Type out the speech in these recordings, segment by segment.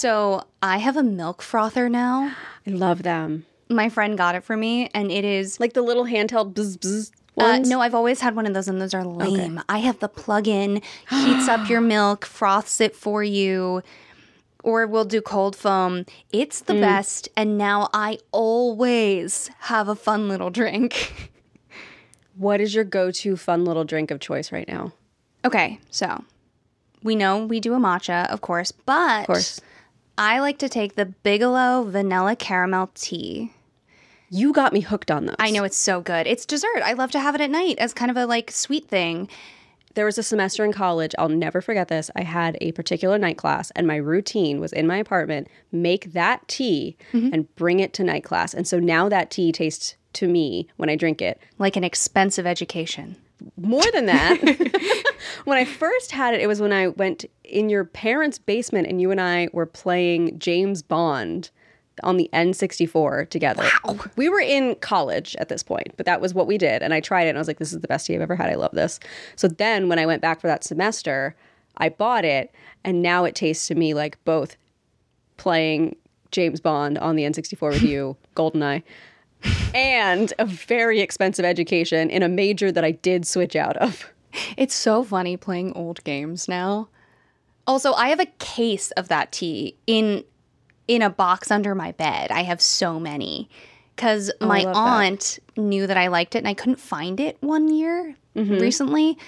So I have a milk frother now. I love them. My friend got it for me, and it is Like the little handheld bzz bzz Uh, no, I've always had one of those, and those are lame. I have the plug-in, heats up your milk, froths it for you, or we'll do cold foam. It's the best, and now I always have a fun little drink. What is your go-to fun little drink of choice right now? okay, so we know we do a matcha, of course, but Of course. I like to take the Bigelow vanilla caramel tea. You got me hooked on those. I know it's so good. It's dessert. I love to have it at night as kind of a like sweet thing. There was a semester in college, I'll never forget this. I had a particular night class, and my routine was in my apartment make that tea mm-hmm. and bring it to night class. And so now that tea tastes to me when I drink it Like an expensive education. More than that. when I first had it, it was when I went in your parents' basement and you and I were playing James Bond on the N64 together. We were in college at this point, but that was what we did. And I tried it and I was like, this is the best tea I've ever had. I love this. So then when I went back for that semester, I bought it and now it tastes to me like both playing James Bond on the N64 with you, GoldenEye, and a very expensive education in a major that I did switch out of. It's so funny playing old games now. Also, I have a case of that tea in in a box under my bed. I have so many cuz my love that. aunt knew that I liked it and I couldn't find it one year mm-hmm. recently.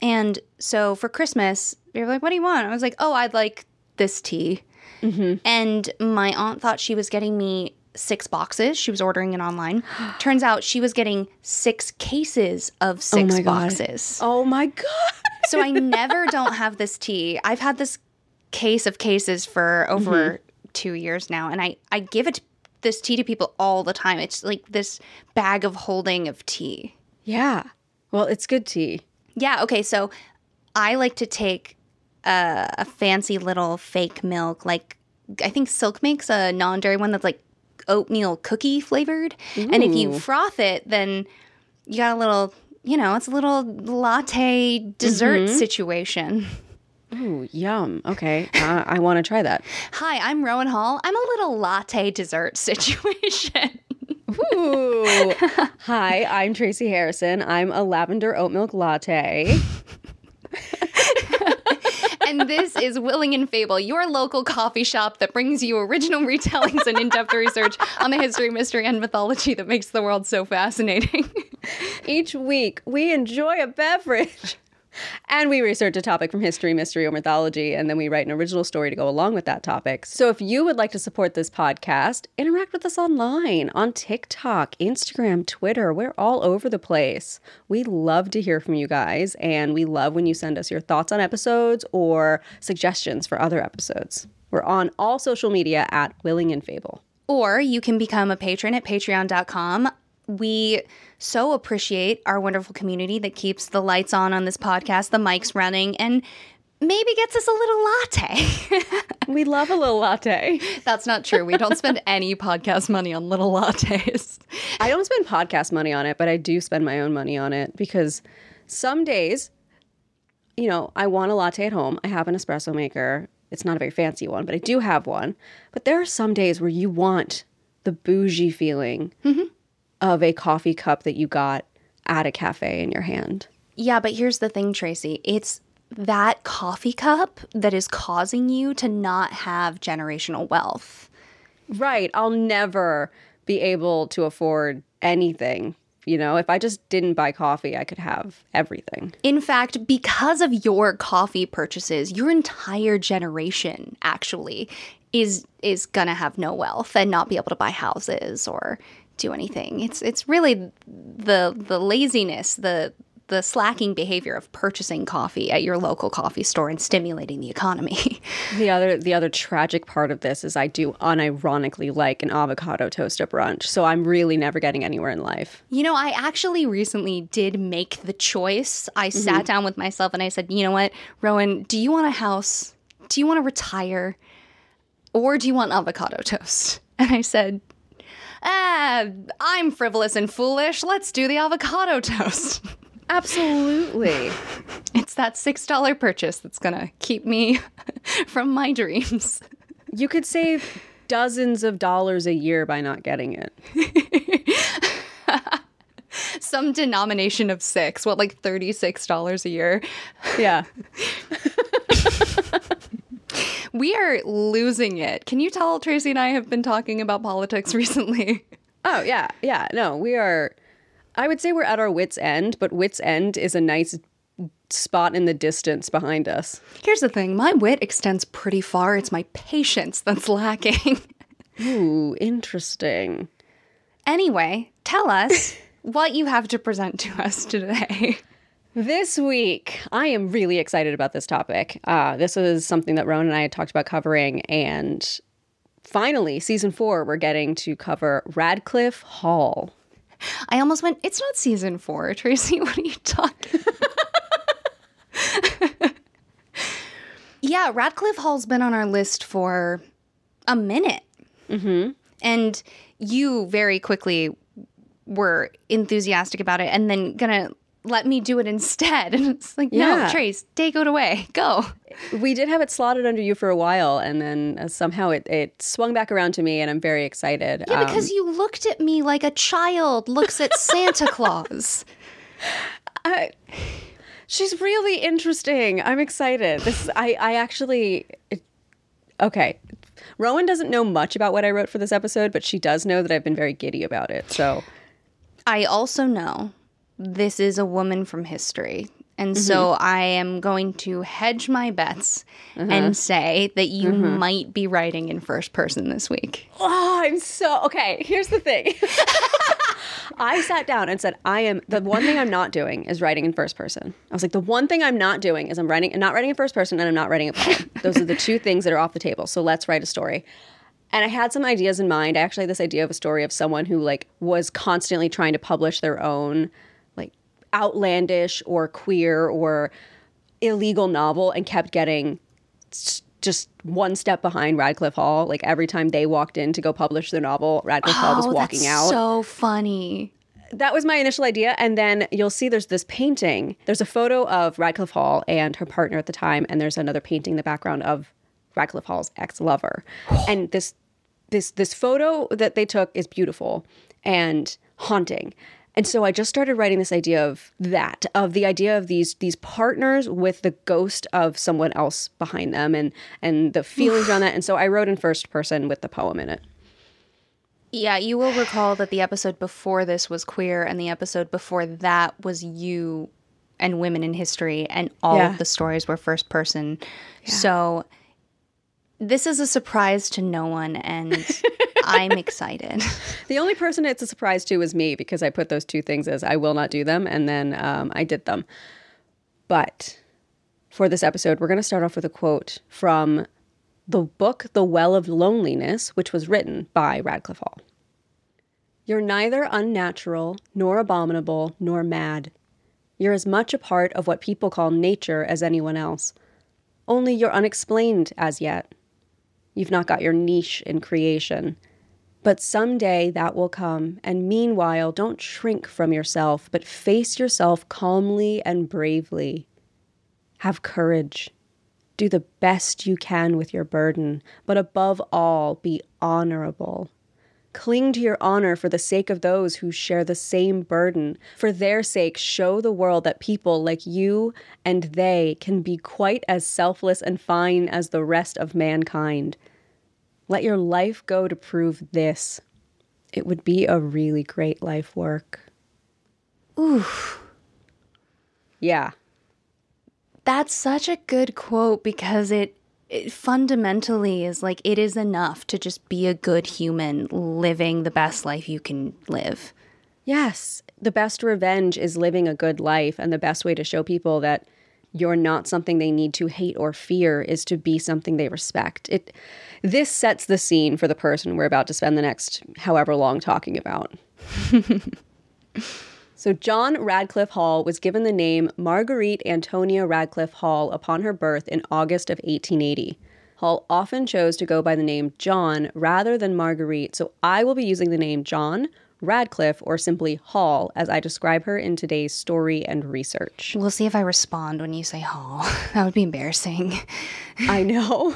And so for Christmas, they were like, "What do you want?" I was like, "Oh, I'd like this tea." Mm-hmm. And my aunt thought she was getting me six boxes. She was ordering it online. Turns out she was getting six cases of oh six my God. boxes. Oh my god. So I never don't have this tea. I've had this case of cases for over mm-hmm. two years now, and I I give it this tea to people all the time. It's like this bag of holding of tea. Yeah. Well, it's good tea. Yeah. Okay. So I like to take a, a fancy little fake milk, like I think Silk makes a non-dairy one that's like oatmeal cookie flavored, and if you froth it, then you got a little. You know, it's a little latte dessert situation. Ooh, yum. Okay. Uh, I want to try that. Hi, I'm Rowan Hall. I'm a little latte dessert situation. Ooh. Hi, I'm Tracey Harrison. I'm a lavender oat milk latte. and this is Willing and Fable, your local coffee shop that brings you original retellings and in depth research on the history, mystery, and mythology that makes the world so fascinating. Each week, we enjoy a beverage. And we research a topic from history, mystery, or mythology, and then we write an original story to go along with that topic. So if you would like to support this podcast, interact with us online on TikTok, Instagram, Twitter. We're all over the place. We love to hear from you guys, and we love when you send us your thoughts on episodes or suggestions for other episodes. We're on all social media at Willing and Fable. or you can become a patron at patreon.com. We so appreciate our wonderful community that keeps the lights on on this podcast, the mics running, and maybe gets us a little latte. We love a little latte. That's not true. We don't spend any podcast money on little lattes. I don't spend podcast money on it, but I do spend my own money on it because some days, you know, I want a latte at home. I have an espresso maker. It's not a very fancy one, but I do have one. But there are some days where you want the bougie feeling mm-hmm. Of a coffee cup that you got at a cafe in your hand. Yeah, but here's the thing, Tracey. It's that coffee cup that is causing you to not have generational wealth. Right. I'll never be able to afford anything. You know, if I just didn't buy coffee, I could have everything. In fact, because of your coffee purchases, your entire generation actually is is gonna have no wealth and not be able to buy houses or do anything. It's it's really the the laziness, the the slacking behavior of purchasing coffee at your local coffee store and stimulating the economy. The other the other tragic part of this is I do unironically like an avocado toast at brunch. So I'm really never getting anywhere in life. You know, I actually recently did make the choice. I mm-hmm. sat down with myself and I said, you know what, Rowan, do you want a house? Do you want to retire? Or do you want avocado toast? And I said, ah, I'm frivolous and foolish. Let's do the avocado toast. Absolutely. It's that $6 purchase that's going to keep me from my dreams. You could save dozens of dollars a year by not getting it. Some denomination of six. What, like $36 a year? Yeah. We are losing it. Can you tell Tracey and I have been talking about politics recently? Oh, yeah. Yeah. No, we are. I would say we're at our wits' end, but wits' end is a nice spot in the distance behind us. Here's the thing my wit extends pretty far. It's my patience that's lacking. Ooh, interesting. anyway, tell us what you have to present to us today. This week, I am really excited about this topic. Uh, this is something that Rowan and I had talked about covering, and finally, season four, we're getting to cover Radclyffe Hall. I almost went, it's not season four, Tracey. What are you talking Yeah, Radclyffe Hall's been on our list for a minute. Mm-hmm. And you very quickly were enthusiastic about it and then gonna let me do it instead. And it's like, no, Yeah. Trace, take it away. Go. We did have it slotted under you for a while, and then uh, somehow it, it swung back around to me, and I'm very excited. Yeah, Um, because you looked at me like a child looks at Santa Claus. I, she's really interesting. I'm excited. This I I actually it, okay. Rowan doesn't know much about what I wrote for this episode, but she does know that I've been very giddy about it. So I also know this is a woman from history. And so mm-hmm. I am going to hedge my bets uh-huh. and say that you uh-huh. might be writing in first person this week. Oh, I'm so okay. Here's the thing. I sat down and said, I am the one thing I'm not doing is writing in first person. I was like, the one thing I'm not doing is I'm writing and not writing in first person and I'm not writing a poem. Those are the two things that are off the table. So let's write a story. And I had some ideas in mind. I actually had this idea of a story of someone who like was constantly trying to publish their own outlandish or queer or illegal novel and kept getting just one step behind Radclyffe Hall. Like every time they walked in to go publish their novel, Radclyffe Hall was Oh, walking that's out. so funny. that was my initial idea. And then you'll see there's this painting. There's a photo of Radclyffe Hall and her partner at the time, and there's another painting in the background of Radclyffe Hall's ex-lover. and this this this photo that they took is beautiful and haunting. And so I just started writing this idea of that, of the idea of these these partners with the ghost of someone else behind them and and the feelings on that. And so I wrote in first person with the poem in it. Yeah, you will recall that the episode before this was queer, and the episode before that was you and women in history, and all Yeah. of the stories were first person. So this is a surprise to no one, and I'm excited. The only person it's a surprise to is me because I put those two things as I will not do them, and then um, I did them. But for this episode, we're going to start off with a quote from the book The Well of Loneliness, which was written by Radclyffe Hall. You're neither unnatural, nor abominable, nor mad. You're as much a part of what people call nature as anyone else. Only you're unexplained as yet. You've not got your niche in creation. But someday that will come, and meanwhile, don't shrink from yourself, but face yourself calmly and bravely. Have courage. Do the best you can with your burden, but above all, be honorable. Cling to your honor for the sake of those who share the same burden. For their sake, show the world that people like you and they can be quite as selfless and fine as the rest of mankind. Let your life go to prove this. It would be a really great life work. Oof. Yeah. That's such a good quote because it, it fundamentally is like it is enough to just be a good human living the best life you can live. Yes. The best revenge is living a good life. And the best way to show people that you're not something they need to hate or fear is to be something they respect. It this sets the scene for the person we're about to spend the next however long talking about. So, John Radclyffe Hall was given the name Marguerite Antonia Radclyffe Hall upon her birth in August of 1880. Hall often chose to go by the name John rather than Marguerite, so I will be using the name John Radclyffe or simply Hall as I describe her in today's story and research. We'll see if I respond when you say Hall. That would be embarrassing. I know.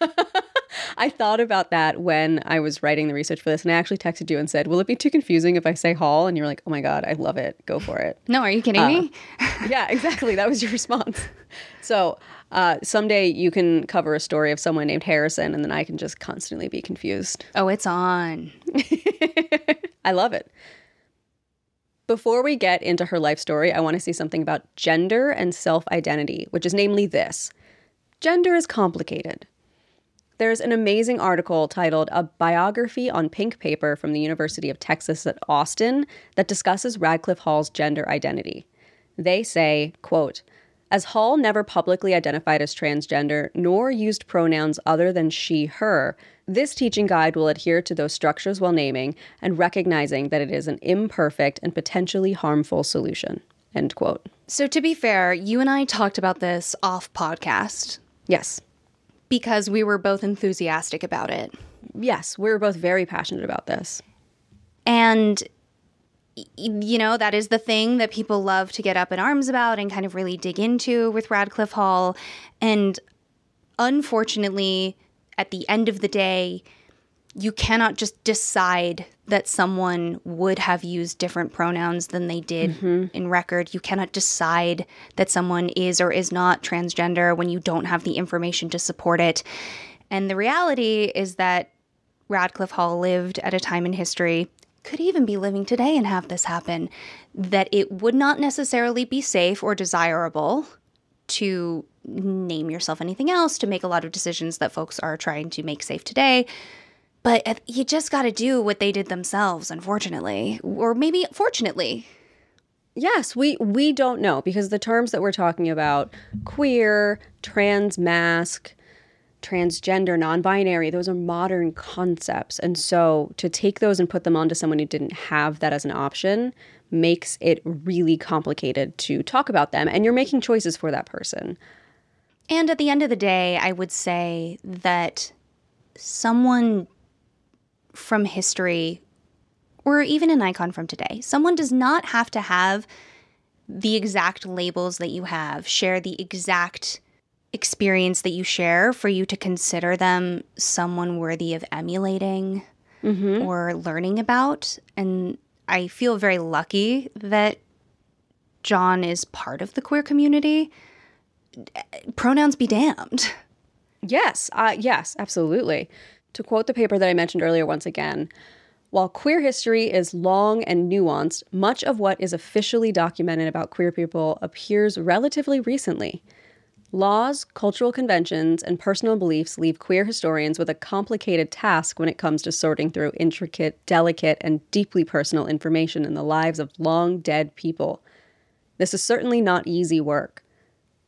I thought about that when I was writing the research for this, and I actually texted you and said, "Will it be too confusing if I say Hall?" And you're like, "Oh my god, I love it. Go for it." No, are you kidding uh, me? yeah, exactly. That was your response. So uh, someday you can cover a story of someone named Harrison, and then I can just constantly be confused. Oh, it's on. I love it. Before we get into her life story, I want to say something about gender and self identity, which is namely this gender is complicated. There's an amazing article titled A Biography on Pink Paper from the University of Texas at Austin that discusses Radclyffe Hall's gender identity. They say, quote, as Hall never publicly identified as transgender nor used pronouns other than she, her, this teaching guide will adhere to those structures while naming and recognizing that it is an imperfect and potentially harmful solution. End quote. So, to be fair, you and I talked about this off podcast. Yes. Because we were both enthusiastic about it. Yes, we were both very passionate about this. And you know, that is the thing that people love to get up in arms about and kind of really dig into with Radclyffe Hall. And unfortunately, at the end of the day, you cannot just decide that someone would have used different pronouns than they did mm-hmm. in record. You cannot decide that someone is or is not transgender when you don't have the information to support it. And the reality is that Radclyffe Hall lived at a time in history could even be living today and have this happen, that it would not necessarily be safe or desirable to name yourself anything else, to make a lot of decisions that folks are trying to make safe today. But you just got to do what they did themselves, unfortunately, or maybe fortunately. Yes, we we don't know because the terms that we're talking about, queer, trans masc, transgender, non binary, those are modern concepts. And so to take those and put them onto someone who didn't have that as an option makes it really complicated to talk about them. And you're making choices for that person. And at the end of the day, I would say that someone from history, or even an icon from today, someone does not have to have the exact labels that you have, share the exact experience that you share for you to consider them someone worthy of emulating mm-hmm. or learning about. And I feel very lucky that John is part of the queer community. Pronouns be damned. Yes, uh, yes, absolutely. To quote the paper that I mentioned earlier once again, while queer history is long and nuanced, much of what is officially documented about queer people appears relatively recently. Laws, cultural conventions, and personal beliefs leave queer historians with a complicated task when it comes to sorting through intricate, delicate, and deeply personal information in the lives of long dead people. This is certainly not easy work.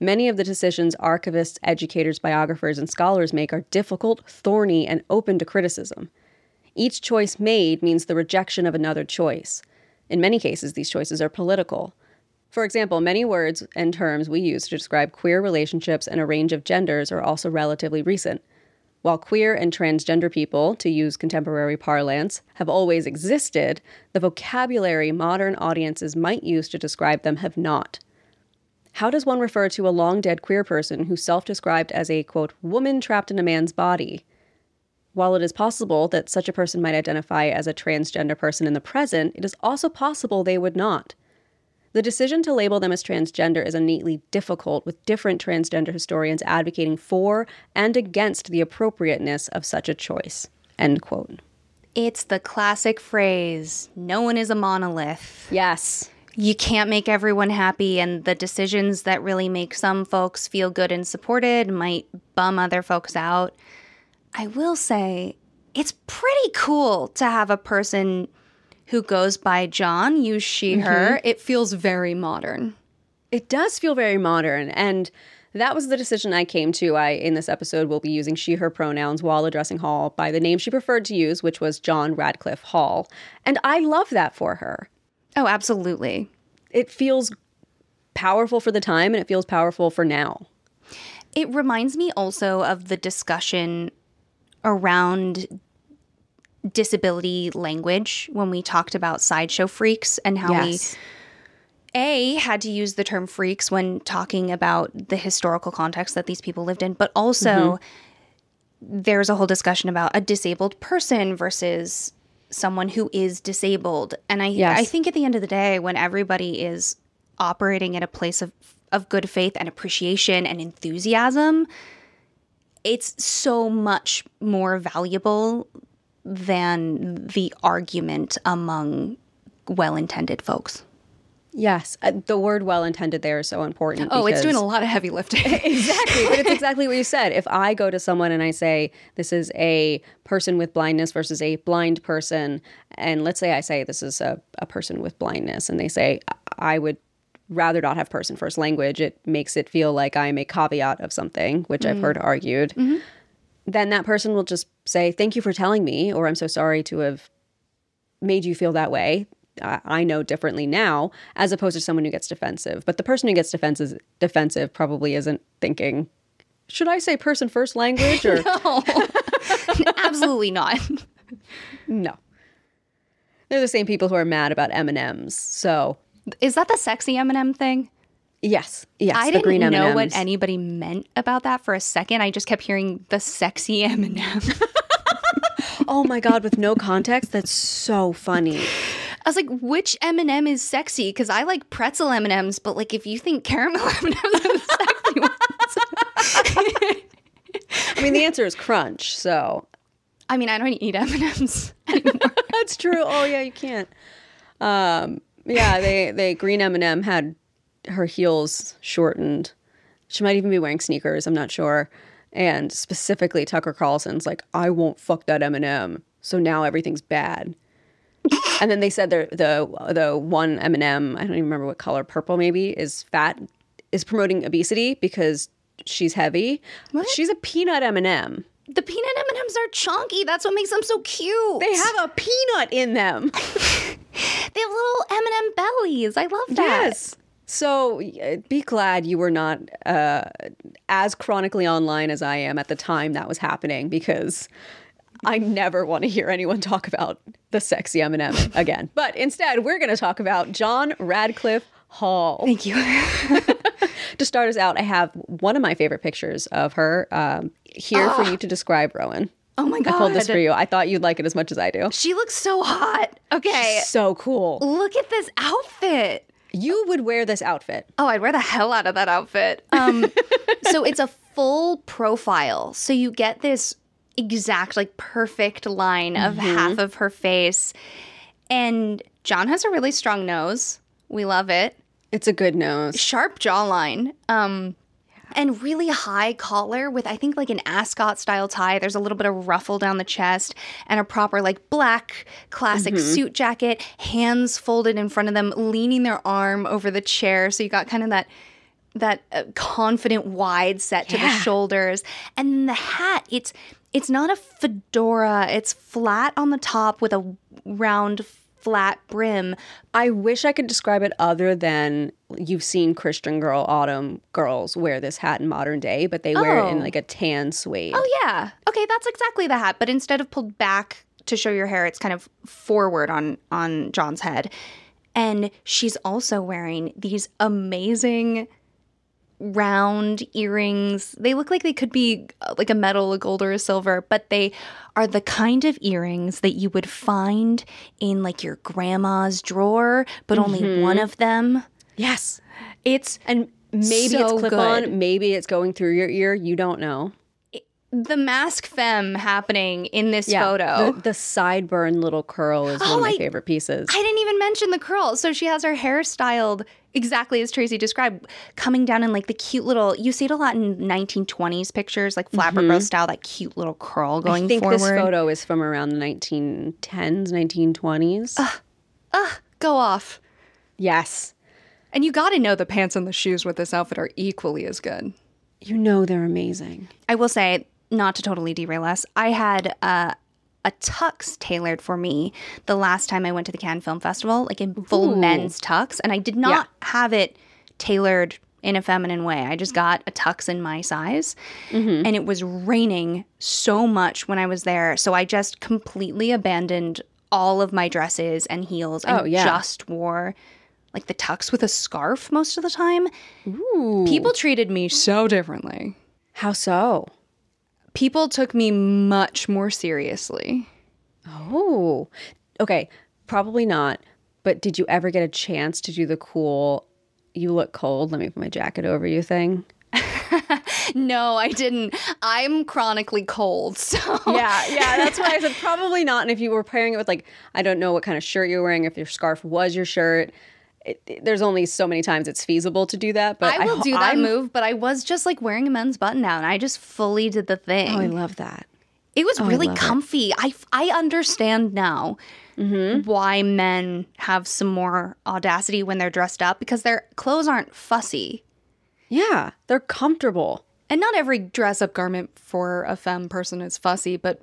Many of the decisions archivists, educators, biographers, and scholars make are difficult, thorny, and open to criticism. Each choice made means the rejection of another choice. In many cases, these choices are political. For example, many words and terms we use to describe queer relationships and a range of genders are also relatively recent. While queer and transgender people, to use contemporary parlance, have always existed, the vocabulary modern audiences might use to describe them have not. How does one refer to a long dead queer person who self described as a, quote, woman trapped in a man's body? While it is possible that such a person might identify as a transgender person in the present, it is also possible they would not. The decision to label them as transgender is innately difficult, with different transgender historians advocating for and against the appropriateness of such a choice. End quote. It's the classic phrase no one is a monolith. Yes. You can't make everyone happy, and the decisions that really make some folks feel good and supported might bum other folks out. I will say, it's pretty cool to have a person who goes by John use she, mm-hmm. her, it feels very modern. It does feel very modern. And that was the decision I came to. I, in this episode, will be using she, her pronouns while addressing Hall by the name she preferred to use, which was John Radclyffe Hall. And I love that for her. Oh, absolutely. It feels powerful for the time and it feels powerful for now. It reminds me also of the discussion around disability language when we talked about sideshow freaks and how yes. we a had to use the term freaks when talking about the historical context that these people lived in but also mm-hmm. there's a whole discussion about a disabled person versus someone who is disabled. And I Yes. I think at the end of the day when everybody is operating at a place of of good faith and appreciation and enthusiasm, it's so much more valuable than the argument among well-intended folks. Yes, uh, the word "well intended" there is so important. Oh, it's doing a lot of heavy lifting. exactly, but it's exactly what you said. If I go to someone and I say this is a person with blindness versus a blind person, and let's say I say this is a, a person with blindness, and they say I would rather not have person first language, it makes it feel like I'm a caveat of something, which I've heard argued. Then that person will just say, Thank you for telling me, or I'm so sorry to have made you feel that way. I know differently now, as opposed to someone who gets defensive. But the person who gets defensive, defensive probably isn't thinking, should I say person first language or Absolutely not. no? They're the same people who are mad about M and M's. So Is that the sexy M&M thing? yes, yes, I didn't green know M&Ms. what anybody meant about that for a second. I just kept hearing the sexy M&M. oh my god, with no context, that's so funny. I was like, which M&M is sexy? Because I like pretzel M&Ms, but like if you think caramel M&Ms are sexy ones. I mean, the answer is crunch. So I mean, I don't eat M&Ms. That's true. Oh yeah, you can't. Um, yeah, they they green M and m had her heels shortened. She might even be wearing sneakers. I'm not sure. And specifically, Tucker Carlson's like, I won't fuck that M and m So now everything's bad. and then they said the the the one m&m m I don't even remember what color, purple maybe, is fat, is promoting obesity because she's heavy. What? She's a peanut M and m The peanut M&Ms are chunky. That's what makes them so cute. They have a peanut in them. They have little M&M bellies. I love that. Yes. So be glad you were not uh, as chronically online as I am at the time that was happening because I never want to hear anyone talk about the sexy M&M again. But instead, we're going to talk about John Radclyffe Hall. Thank you. To start us out, I have one of my favorite pictures of her um, here for you to describe, Rowan. oh my god. I pulled this for you. I thought you'd like it as much as I do. She looks so hot. Okay. So cool. Look at this outfit. You would wear this outfit. Oh, I'd wear the hell out of that outfit. Um, so it's a full profile. So you get this exact, like, perfect line of half of her face. And John has a really strong nose. We love it. It's a good nose. Sharp jawline. Um, and really high collar with I think like an ascot style tie. There's a little bit of ruffle down the chest and a proper like black classic suit jacket, hands folded in front of them, leaning their arm over the chair. So you got kind of that that uh, confident wide set to the shoulders. And the hat, it's it's not a fedora. It's flat on the top with a round flat brim. I wish I could describe it other than you've seen Christian girl autumn girls wear this hat in modern day, but they wear it in Oh. like a tan suede. Oh yeah. Okay, that's exactly the hat, but instead of pulled back to show your hair, it's kind of forward on on John's head. And she's also wearing these amazing round earrings. They look like they could be uh, like a metal, a gold, or a silver, but they are the kind of earrings that you would find in like your grandma's drawer, but only one of them. Yes. It's And maybe So it's clip good. on, maybe it's going through your ear. You don't know. The masc femme happening in this photo. The, the sideburn little curl is one Oh, of my I- favorite pieces. I didn't even mention the curl. So she has her hair styled exactly as Tracey described, coming down in like the cute little. You see it a lot in 1920s pictures, like flapper girl style, that cute little curl going Mm-hmm. I think forward. this photo is from around the 1910s, 1920s. Ugh, ugh, Go off. yes. And you got to know the pants and the shoes with this outfit are equally as good. You know they're amazing. I will say, not to totally derail us, I had uh, a tux tailored for me the last time I went to the Cannes Film Festival, like in full men's tux, and I did not have it tailored in a feminine way. I just got a tux in my size, Mm-hmm. and it was raining so much when I was there, so I just completely abandoned all of my dresses and heels and Oh, yeah. just wore like the tux with a scarf most of the time. Ooh. People treated me so differently. How so? People took me much more seriously. Oh, okay. Probably not. But did you ever get a chance to do the cool, you look cold, let me put my jacket over you thing? No, I didn't. I'm chronically cold, so Yeah, yeah. That's why I said probably not. And if you were pairing it with, like, I don't know what kind of shirt you're wearing, if your scarf was your shirt, it, it- there's only so many times it's feasible to do that. But I will ho- do that I'm- move. But I was just like wearing a men's button down. And I just fully did the thing. Oh, I love that. It was oh, really love it. comfy. I, I understand now mm-hmm. why men have some more audacity when they're dressed up because their clothes aren't fussy. Yeah, they're comfortable. And not every dress up garment for a femme person is fussy, but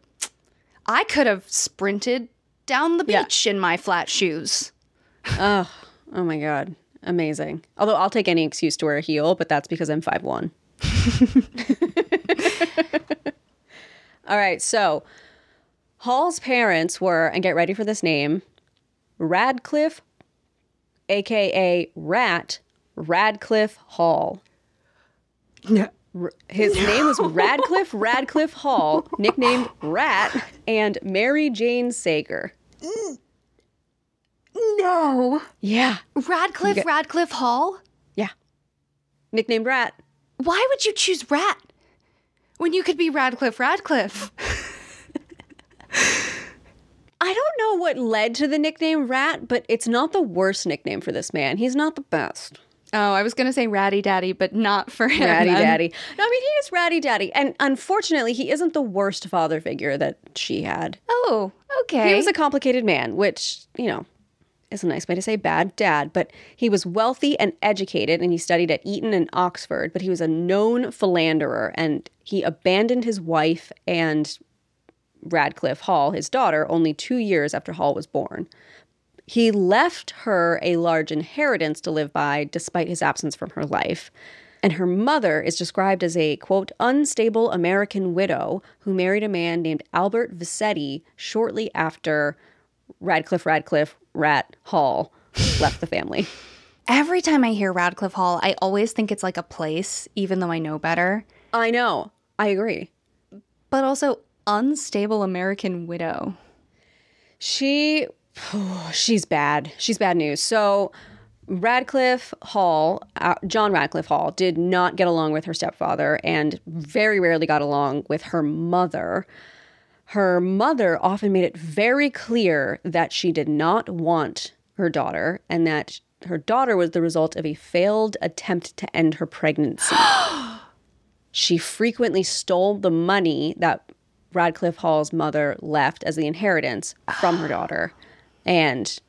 I could have sprinted down the Yeah. beach in my flat shoes. Oh, oh my god, amazing. Although I'll take any excuse to wear a heel, but that's because I'm 5'1". All right, so Hall's parents were, and get ready for this name, Radclyffe, aka Rat, Radclyffe Hall. R- His name was Radclyffe Radclyffe Hall, nicknamed Rat, and Mary Jane Sager. Mm. No. Yeah, Radclyffe Radclyffe Hall? yeah. Nicknamed Rat. Why would you choose Rat when you could be Radclyffe Radclyffe? I don't know what led to the nickname Rat, but it's not the worst nickname for this man. He's not the best. Oh, I was going to say Ratty Daddy, but not for him. Ratty. Daddy. No, I mean, he is Ratty Daddy. And unfortunately, he isn't the worst father figure that she had. Oh, okay. He was a complicated man, which, you know, is a nice way to say bad dad, but he was wealthy and educated and he studied at Eton and Oxford, but he was a known philanderer and he abandoned his wife and Radcliffe Hall, his daughter, only two years after Hall was born. He left her a large inheritance to live by despite his absence from her life. And her mother is described as a, quote, unstable American widow who married a man named Albert Visetti shortly after Radclyffe Radclyffe Rat Hall left the family. Every time I hear Radclyffe Hall, I always think it's like a place, even though I know better. I know. I agree. But also, unstable American widow. She, she's bad. She's bad news. So, Radclyffe Hall, uh, John Radclyffe Hall, did not get along with her stepfather and very rarely got along with her mother. Her mother often made it very clear that she did not want her daughter and that her daughter was the result of a failed attempt to end her pregnancy. she frequently stole the money that Radclyffe Hall's mother left as the inheritance from her daughter. And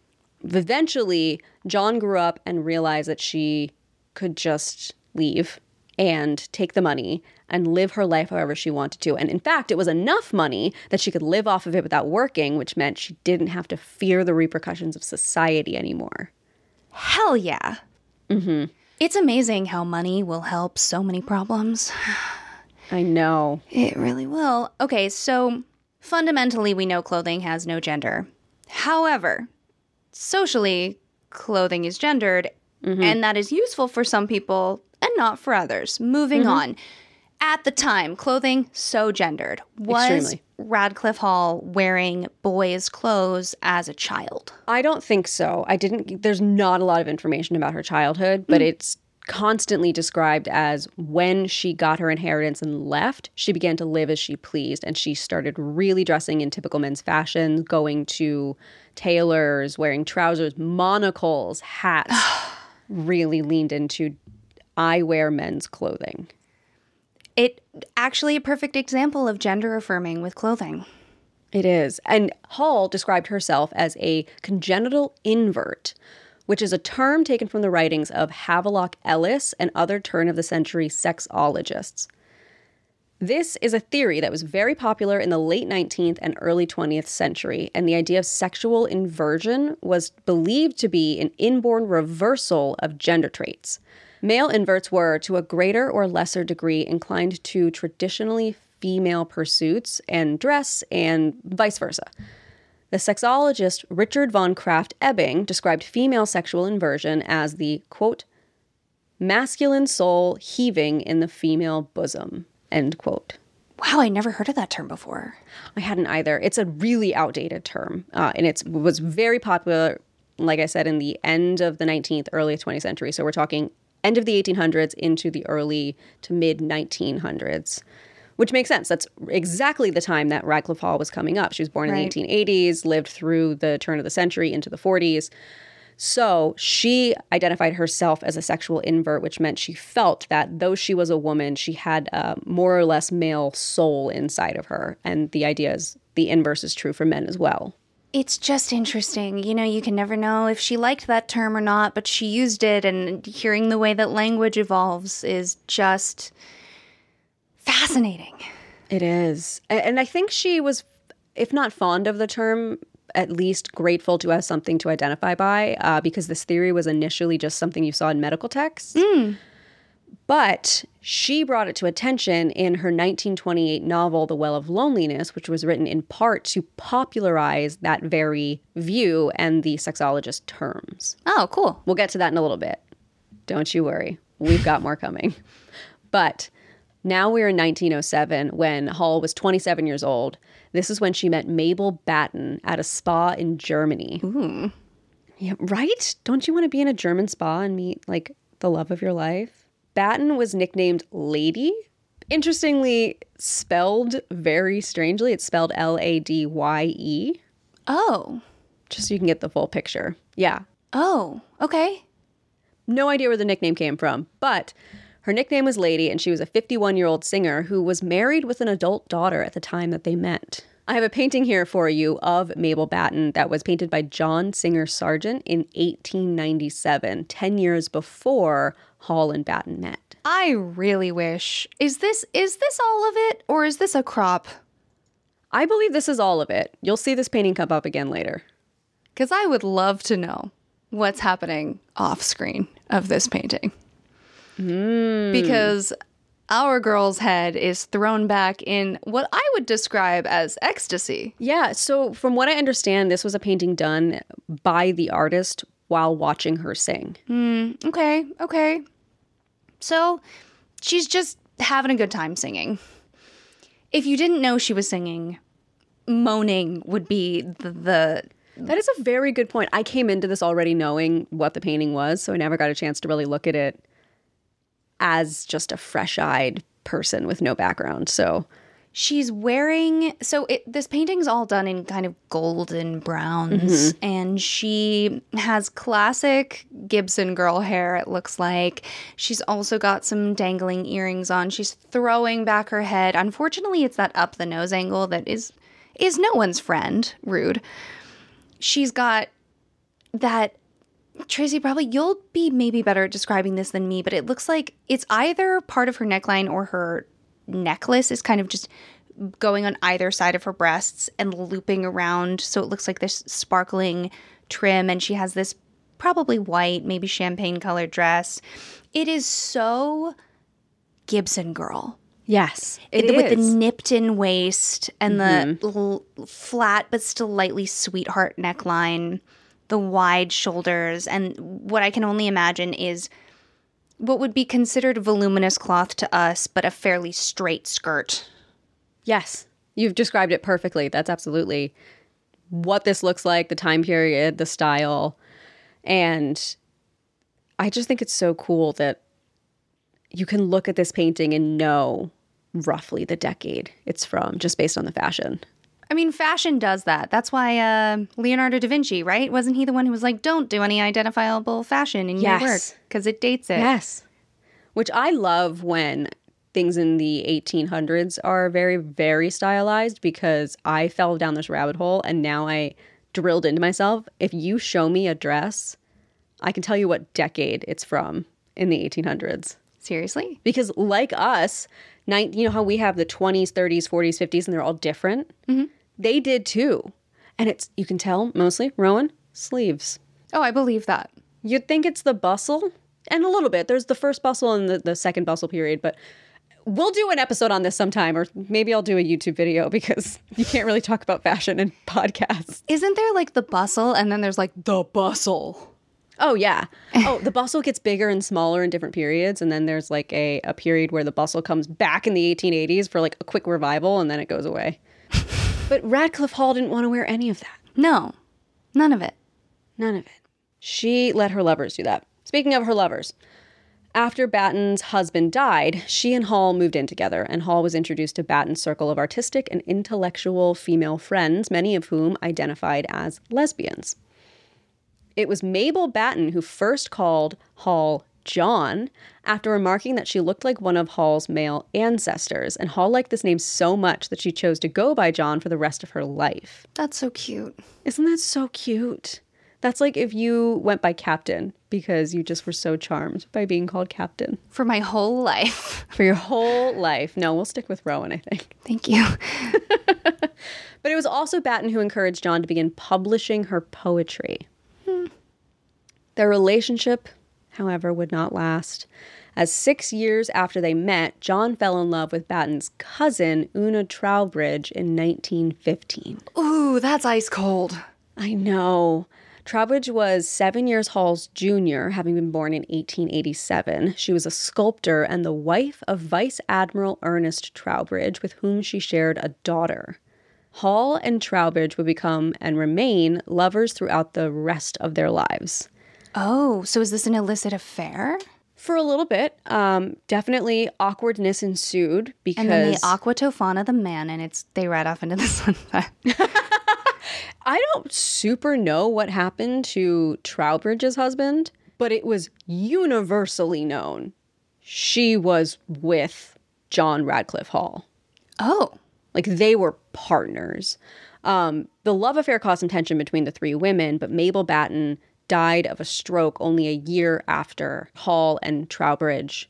eventually, John grew up and realized that she could just leave and take the money and live her life however she wanted to. And in fact, it was enough money that she could live off of it without working, which meant she didn't have to fear the repercussions of society anymore. Hell yeah. Mm-hmm. It's amazing how money will help so many problems. I know. It really will. Okay, so fundamentally, we know clothing has no gender. However, socially, clothing is gendered, and that is useful for some people and not for others. Moving on. At the time, clothing so gendered. Was Extremely. Radclyffe Hall wearing boys' clothes as a child? I don't think so. I didn't, there's not a lot of information about her childhood, but hmm. it's constantly described as when she got her inheritance and left, she began to live as she pleased. And she started really dressing in typical men's fashion, going to tailors, wearing trousers, monocles, hats, really leaned into I wear men's clothing. It actually a perfect example of gender affirming with clothing. It is. And Hall described herself as a congenital invert, which is a term taken from the writings of Havelock Ellis and other turn of the century sexologists. This is a theory that was very popular in the late 19th and early 20th century, and the idea of sexual inversion was believed to be an inborn reversal of gender traits. Male inverts were, to a greater or lesser degree, inclined to traditionally female pursuits and dress, and vice versa. The sexologist Richard von Krafft-Ebing described female sexual inversion as the quote, masculine soul heaving in the female bosom, end quote. Wow, I never heard of that term before. I hadn't either. It's a really outdated term, uh, and it was very popular, like I said, in the end of the 19th, early 20th century. So we're talking end of the 1800s into the early to mid 1900s, which makes sense. That's exactly the time that Radclyffe Hall was coming up. She was born Right. in the 1880s, lived through the turn of the century into the 40s. So she identified herself as a sexual invert, which meant she felt that though she was a woman, she had a more or less male soul inside of her. And the idea is the inverse is true for men as well. It's just interesting. You know, you can never know if she liked that term or not, but she used it, and hearing the way that language evolves is just fascinating. It is. And I think she was, if not fond of the term, at least grateful to have something to identify by, uh, because this theory was initially just something you saw in medical texts. But she brought it to attention in her 1928 novel, The Well of Loneliness, which was written in part to popularize that very view and the sexologist terms. Oh, cool. We'll get to that in a little bit. Don't you worry. We've got more coming. But now we're in 1907 when Hall was 27 years old. This is when she met Mabel Batten at a spa in Germany. Yeah, right? Don't you want to be in a German spa and meet like the love of your life? Batten was nicknamed Lady. Interestingly, spelled very strangely. It's spelled L A D Y E, Oh, just so you can get the full picture. Yeah, oh, okay. No idea where the nickname came from, but her nickname was Lady, and she was a 51 year old singer who was married with an adult daughter at the time that they met. I have a painting here for you of Mabel Batten that was painted by John Singer Sargent in 1897, 10 years before Hall and Batten met. I really wish. Is this is this all of it or is this a crop? I believe this is all of it. You'll see this painting come up again later. Cuz I would love to know what's happening off screen of this painting. Hmm. Because our girl's head is thrown back in what I would describe as ecstasy. Yeah, so from what I understand, this was a painting done by the artist while watching her sing. Hmm, okay, okay. So she's just having a good time singing. If you didn't know she was singing, moaning would be the, the That is a very good point. I came into this already knowing what the painting was, so I never got a chance to really look at it as just a fresh-eyed person with no background. So, she's wearing so it, this painting's all done in kind of golden browns mm-hmm. and she has classic gibson girl hair it looks like. She's also got some dangling earrings on. She's throwing back her head. Unfortunately it's that up the nose angle that is is no one's friend. Rude. She's got that Tracey, probably you'll be maybe better at describing this than me, but it looks like it's either part of her neckline or her necklace is kind of just going on either side of her breasts and looping around. So it looks like this sparkling trim, and she has this probably white, maybe champagne colored dress. It is so Gibson girl. yes, It- it with the nipped in waist and the mm-hmm. l- flat but still lightly sweetheart neckline, the wide shoulders, and what I can only imagine is what would be considered voluminous cloth to us, but a fairly straight skirt. yes, you've described it perfectly. That's absolutely what this looks like, the time period, the style. And I just think it's so cool that you can look at this painting and know roughly the decade it's from just based on the fashion. I mean, fashion does that. That's why uh, Leonardo da Vinci, right? Wasn't he the one who was like, "Don't do any identifiable fashion in Yes. your work because it dates it." Yes. Which I love when things in the 1800s are very, very stylized because I fell down this rabbit hole and now I drilled into myself. If you show me a dress, I can tell you what decade it's from in the 1800s. Seriously? Because, like us, nine, you know how we have the 20s, 30s, 40s, 50s, and they're all different? Mm-hmm. They did too. And it's, you can tell mostly, Rowan, sleeves. Oh, I believe that. You'd think it's the bustle, and a little bit. There's the first bustle and the, the second bustle period, but we'll do an episode on this sometime, or maybe I'll do a YouTube video because you can't really talk about fashion in podcasts. Isn't there like the bustle and then there's like the bustle? Oh yeah. Oh, the bustle gets bigger and smaller in different periods, and then there's like a, a period where the bustle comes back in the 1880s for like a quick revival, and then it goes away. but Radclyffe Hall didn't want to wear any of that. No, none of it. None of it. She let her lovers do that. Speaking of her lovers, after Batten's husband died, she and Hall moved in together, and Hall was introduced to Batten's circle of artistic and intellectual female friends, many of whom identified as lesbians. It was Mabel Batten who first called Hall John after remarking that she looked like one of Hall's male ancestors, and Hall liked this name so much that she chose to go by John for the rest of her life. That's so cute. Isn't that so cute? That's like if you went by Captain because you just were so charmed by being called Captain For my whole life. for your whole life. No, we'll stick with Rowan, I think. Thank you. But it was also Batten who encouraged John to begin publishing her poetry. Their relationship, however, would not last. As six years after they met, John fell in love with Batten's cousin, Una Troubridge, in 1915. Ooh, that's ice cold. I know. Troubridge was seven years Hall's junior, having been born in 1887. She was a sculptor and the wife of Vice Admiral Ernest Troubridge, with whom she shared a daughter. Hall and Troubridge would become and remain lovers throughout the rest of their lives. Oh, so is this an illicit affair? For a little bit, um, definitely awkwardness ensued because And then they aqua tofana the man, and it's they ride off into the sunset. I don't super know what happened to Troubridge's husband, but it was universally known she was with John Radclyffe Hall. oh, Like they were partners. Um, the love affair caused some tension between the three women, but Mabel Batten died of a stroke only a year after Hall and Troubridge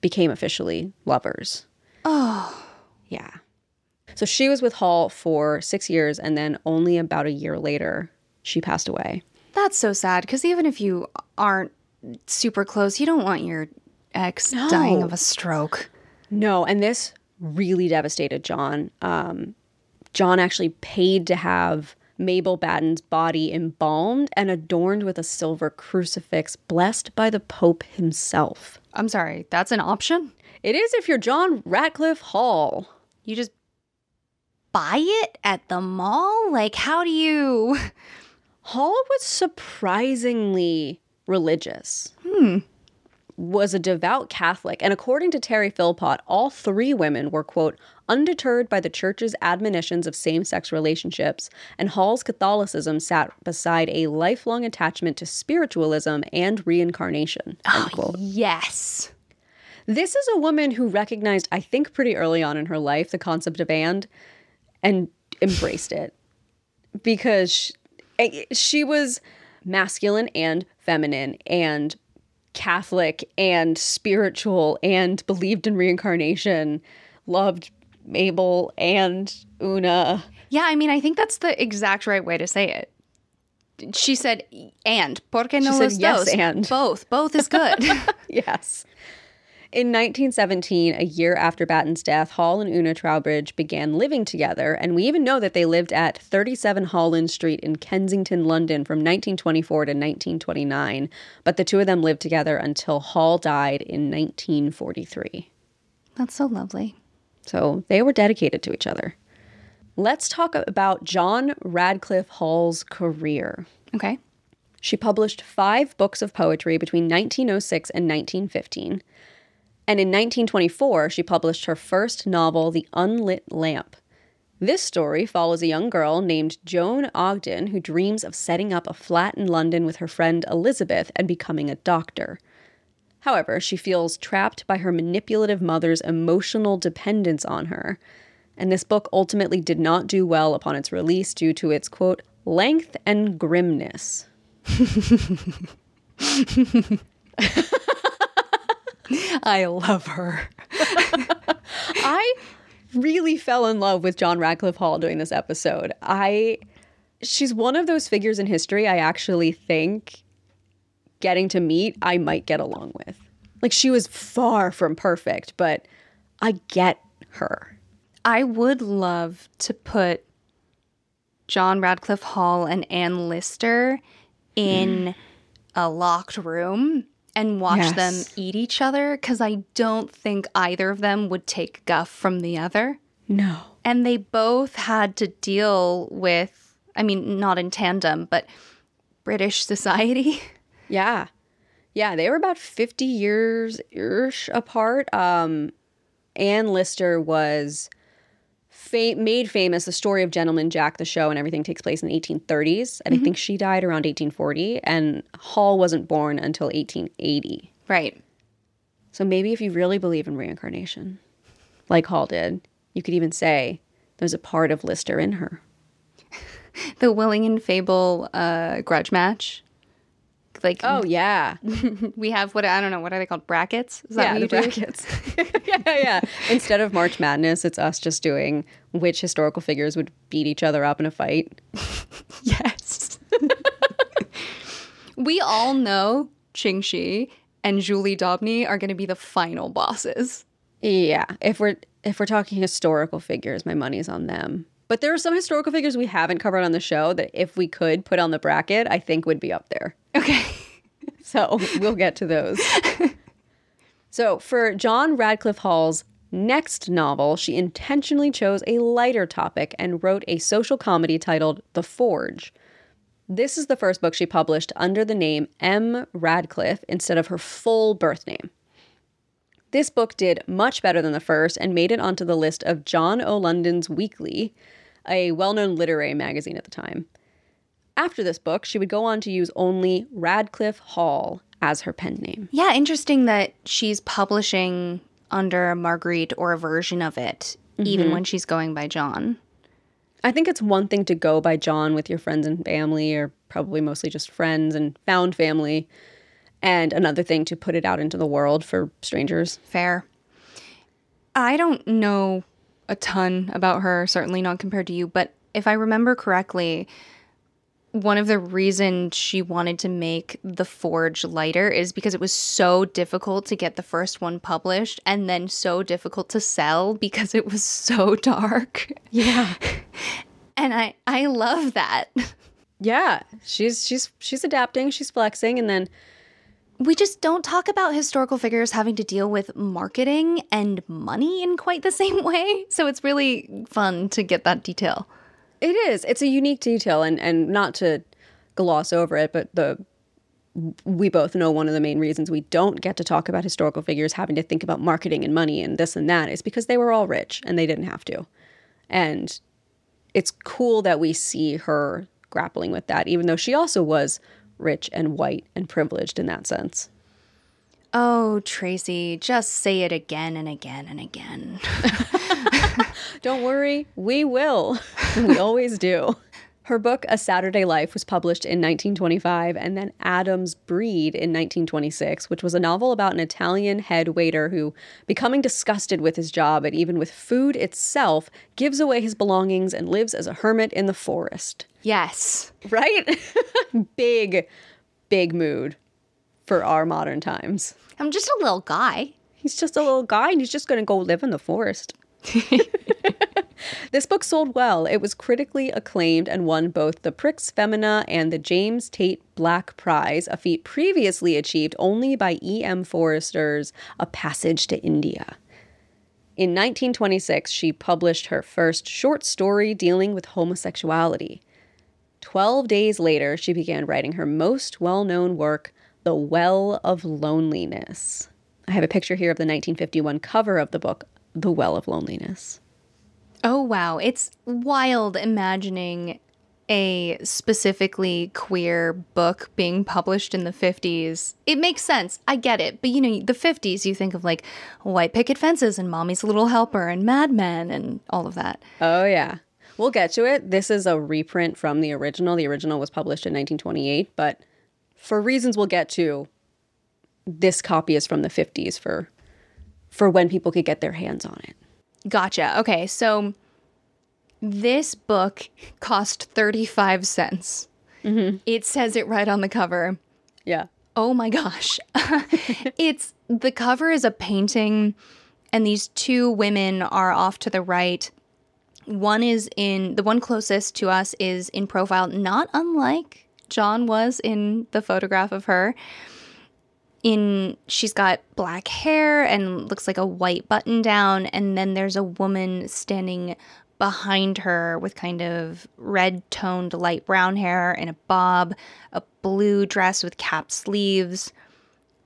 became officially lovers. oh, Yeah. So she was with Hall for six years, and then only about a year later, she passed away. that's so sad. Because even if you aren't super close, you don't want your ex dying of a stroke. No, and this really devastated John. Um, John actually paid to have Mabel Batten's body embalmed and adorned with a silver crucifix blessed by the Pope himself. I'm sorry, that's an option. It is if you're John Radclyffe Hall. You just buy it at the mall. Like, how do you? Hall was surprisingly religious. Hmm. Was a devout Catholic, and according to Terry Philpott, all three women were, quote, undeterred by the church's admonitions of same sex relationships, and Hall's Catholicism sat beside a lifelong attachment to spiritualism and reincarnation. Quote. Yes. This is a woman who recognized, I think, pretty early on in her life, the concept of and and embraced it because she, eh, she was masculine and feminine and Catholic and spiritual and believed in reincarnation, loved Mabel and Una. Yeah, I mean, I think that's the exact right way to say it. She said, and. Porque no said, los "Yes, dos? and." Both. Both is good. Yes. In 1917, a year after Batten's death, Hall and Una Troubridge began living together, and we even know that they lived at 37 Holland Street in Kensington, London from 1924 to 1929. But the two of them lived together until Hall died in 1943. that's so lovely. So they were dedicated to each other. Let's talk about John Radclyffe Hall's career. Okay. She published five books of poetry between 1906 and 1915. And in 1924, she published her first novel, The Unlit Lamp. This story follows a young girl named Joan Ogden who dreams of setting up a flat in London with her friend Elizabeth and becoming a doctor. However, she feels trapped by her manipulative mother's emotional dependence on her. And this book ultimately did not do well upon its release due to its, quote, length and grimness. I love her. I really fell in love with John Radclyffe Hall doing this episode. I she's one of those figures in history I actually think getting to meet I might get along with. Like she was far from perfect, but I get her. I would love to put John Radclyffe Hall and Anne Lister in mm. a locked room and watch Yes. them eat each other because I don't think either of them would take guff from the other. No. And they both had to deal with, I mean, not in tandem, but British society. Yeah. Yeah, they were about 50 years ish apart. Um, Anne Lister was fa- made famous. The story of Gentleman Jack, the show, and everything takes place in the 1830s. And I think she died around 1840. And Hall wasn't born until 1880. Right. So maybe if you really believe in reincarnation, like Hall did, you could even say there's a part of Lister in her. The Willing and Fable uh, grudge match. Like, Oh, yeah. we have what, I don't know, what are they called? Brackets? Is that yeah, what the you do? brackets. yeah, yeah. Instead of March Madness, it's us just doing which historical figures would beat each other up in a fight. Yes. we all know Ching Shi and Julie d'Aubigny are going to be the final bosses. Yeah, if we're if we're talking historical figures, my money's on them. But there are some historical figures we haven't covered on the show that if we could put on the bracket, I think would be up there. Okay. So we'll get to those. so for John Radclyffe Hall's next novel, she intentionally chose a lighter topic and wrote a social comedy titled The Forge. This is the first book she published under the name M. Radclyffe instead of her full birth name. This book did much better than the first and made it onto the list of John O'London's Weekly, a well known literary magazine at the time. After this book, she would go on to use only Radclyffe Hall as her pen name. Yeah, interesting that she's publishing under Marguerite or a version of it, even mm-hmm. when she's going by John. I think it's one thing to go by John with your friends and family, or probably mostly just friends and found family, and another thing to put it out into the world for strangers. Fair. I don't know a ton about her, certainly not compared to you, but if I remember correctly, one of the reasons she wanted to make the forge lighter is because it was so difficult to get the first one published and then so difficult to sell because it was so dark. Yeah. And I I love that. Yeah. She's she's she's adapting, she's flexing, and then We just don't talk about historical figures having to deal with marketing and money in quite the same way. So it's really fun to get that detail. It is. It's a unique detail, and and not to gloss over it, but the we both know one of the main reasons we don't get to talk about historical figures having to think about marketing and money and this and that is because they were all rich and they didn't have to, and it's cool that we see her grappling with that, even though she also was rich and white and privileged in that sense. Oh, Tracey, just say it again and again and again. Don't worry, we will. we always do. Her book, A Saturday Life, was published in 1925, and then Adam's Breed in 1926, which was a novel about an Italian head waiter who, becoming disgusted with his job and even with food itself, gives away his belongings and lives as a hermit in the forest. yes. Right? big, big mood for our modern times. I'm just a little guy. He's just a little guy and he's just going to go live in the forest. this book sold well. It was critically acclaimed and won both the Prix Femina and the James Tait Black Prize, a feat previously achieved only by E.M. Forrester's A Passage to India. In 1926, she published her first short story dealing with homosexuality. Twelve days later, she began writing her most well known work, The Well of Loneliness. I have a picture here of the 1951 cover of the book, The Well of Loneliness. Oh, wow. It's wild imagining a specifically queer book being published in the 50s. It makes sense. I get it. But you know, the 50s, you think of like white picket fences and Mommy's Little Helper and Mad Men and all of that. Oh, yeah. We'll get to it. This is a reprint from the original. The original was published in 1928, but for reasons we'll get to, this copy is from the 50s for for when people could get their hands on it. Gotcha. Okay, so this book cost 35 cents. Mm-hmm. It says it right on the cover. Yeah. Oh my gosh. it's the cover is a painting, and these two women are off to the right. One is in the one closest to us is in profile, not unlike John was in the photograph of her. In she's got black hair and looks like a white button down, and then there's a woman standing behind her with kind of red toned light brown hair and a bob, a blue dress with cap sleeves,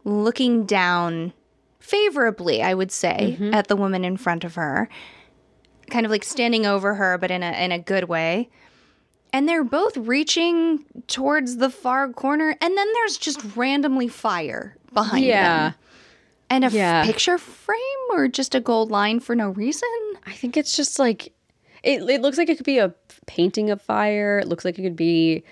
looking down favorably, I would say, mm-hmm. at the woman in front of her. Kind of like standing over her, but in a in a good way. And they're both reaching towards the far corner, and then there's just randomly fire behind Yeah. them. And a Yeah. picture frame or just a gold line for no reason. I think it's just like it, it looks like it could be a painting of fire. It looks like it could be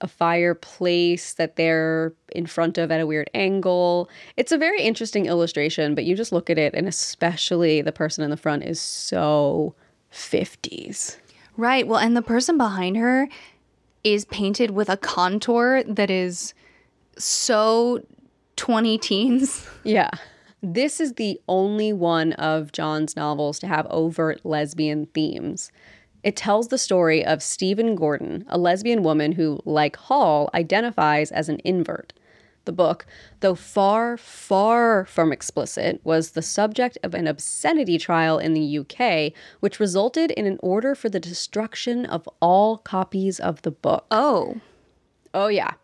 a fireplace that they're in front of at a weird angle. It's a very interesting illustration, but you just look at it and especially the person in the front is so 50s. Right. Well, and the person behind her is painted with a contour that is so 20 teens. Yeah. This is the only one of John's novels to have overt lesbian themes. It tells the story of Stephen Gordon, a lesbian woman who, like Hall, identifies as an invert. The book, though far, far from explicit, was the subject of an obscenity trial in the UK, which resulted in an order for the destruction of all copies of the book. Oh. Oh, yeah.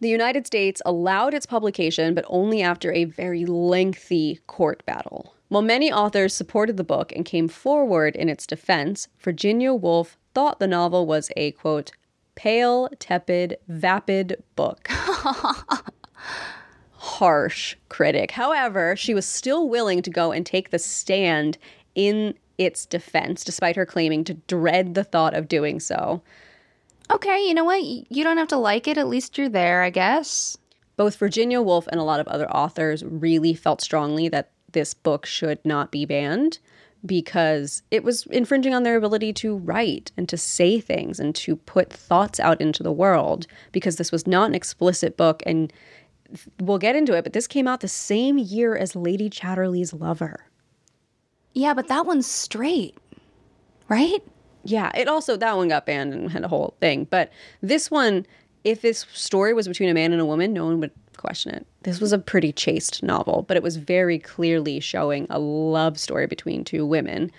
The United States allowed its publication, but only after a very lengthy court battle. While many authors supported the book and came forward in its defense, Virginia Woolf thought the novel was a, quote, pale, tepid, vapid book. Harsh critic. However, she was still willing to go and take the stand in its defense, despite her claiming to dread the thought of doing so. Okay, you know what? You don't have to like it. At least you're there, I guess. both Virginia Woolf and a lot of other authors really felt strongly that this book should not be banned because it was infringing on their ability to write and to say things and to put thoughts out into the world because this was not an explicit book and we'll get into it but this came out the same year as Lady Chatterley's Lover. Yeah, but that one's straight. Right? Yeah, it also that one got banned and had a whole thing. But this one, if this story was between a man and a woman, no one would question it. This was a pretty chaste novel, but it was very clearly showing a love story between two women.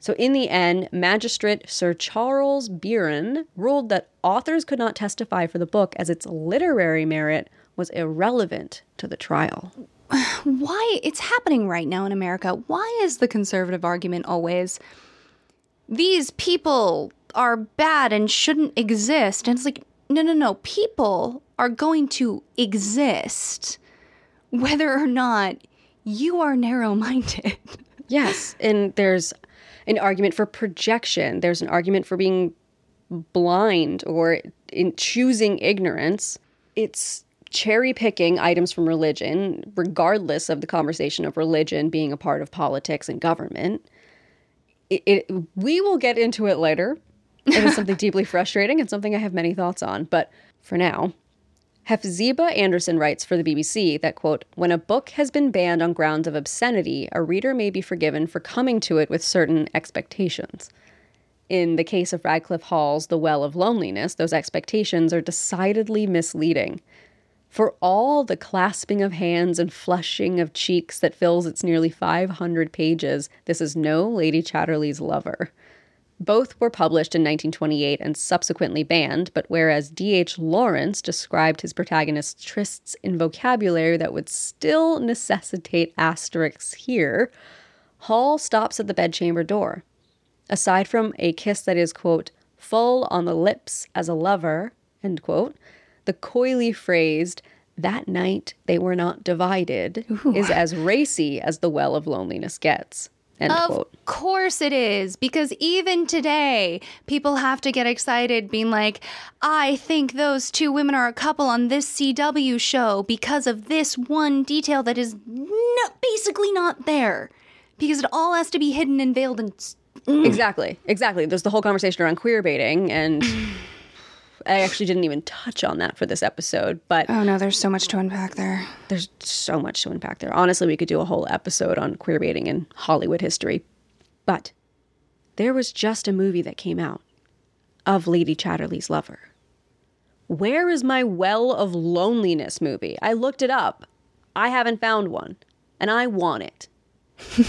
So in the end, Magistrate Sir Chartres Biron ruled that authors could not testify for the book as its literary merit was irrelevant to the trial. Why? It's happening right now in America. Why is the conservative argument always these people are bad and shouldn't exist? And it's like, no, no, no. People are going to exist whether or not you are narrow minded. Yes, and there's an argument for projection. There's an argument for being blind or in choosing ignorance. It's cherry picking items from religion, regardless of the conversation of religion being a part of politics and government. It, it, we will get into it later. It is something deeply frustrating and something I have many thoughts on. But for now, Hephzibah Anderson writes for the BBC that, quote, when a book has been banned on grounds of obscenity, a reader may be forgiven for coming to it with certain expectations. In the case of Radclyffe Hall's The Well of Loneliness, those expectations are decidedly misleading. For all the clasping of hands and flushing of cheeks that fills its nearly 500 pages, this is no Lady Chatterley's lover. Both were published in 1928 and subsequently banned, but whereas D.H. Lawrence described his protagonist's trysts in vocabulary that would still necessitate asterisks here, Hall stops at the bedchamber door. Aside from a kiss that is, quote, full on the lips as a lover, end quote, the coyly phrased, that night they were not divided, is as racy as the well of loneliness gets, end Of quote. course it is, because even today, people have to get excited being like, I think those two women are a couple on this CW show because of this one detail that is no, basically not there. Because it all has to be hidden and veiled and. s- mm. Exactly, exactly. There's the whole conversation around queer baiting, and I actually didn't even touch on that for this episode, but Oh no, there's so much to unpack there. there's so much to unpack there. Honestly, we could do a whole episode on queer baiting in Hollywood history. But there was just a movie that came out of Lady Chatterley's Lover. Where is my Well of Loneliness movie? I looked it up. I haven't found one, and I want it.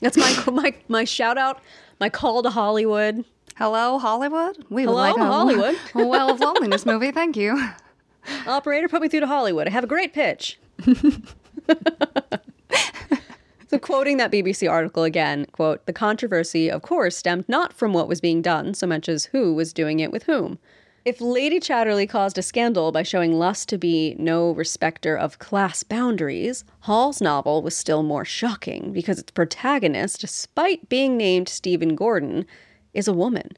That's my my my shout out, my call to Hollywood. Hello, Hollywood. We Hello, would like a, Hollywood. a well of loneliness movie. Thank you. Operator, put me through to Hollywood. I have a great pitch. so, quoting that BBC article again, quote, the controversy, of course, stemmed not from what was being done so much as who was doing it with whom. If Lady Chatterley caused a scandal by showing lust to be no respecter of class boundaries, Hall's novel was still more shocking because its protagonist, despite being named Stephen Gordon, is a woman,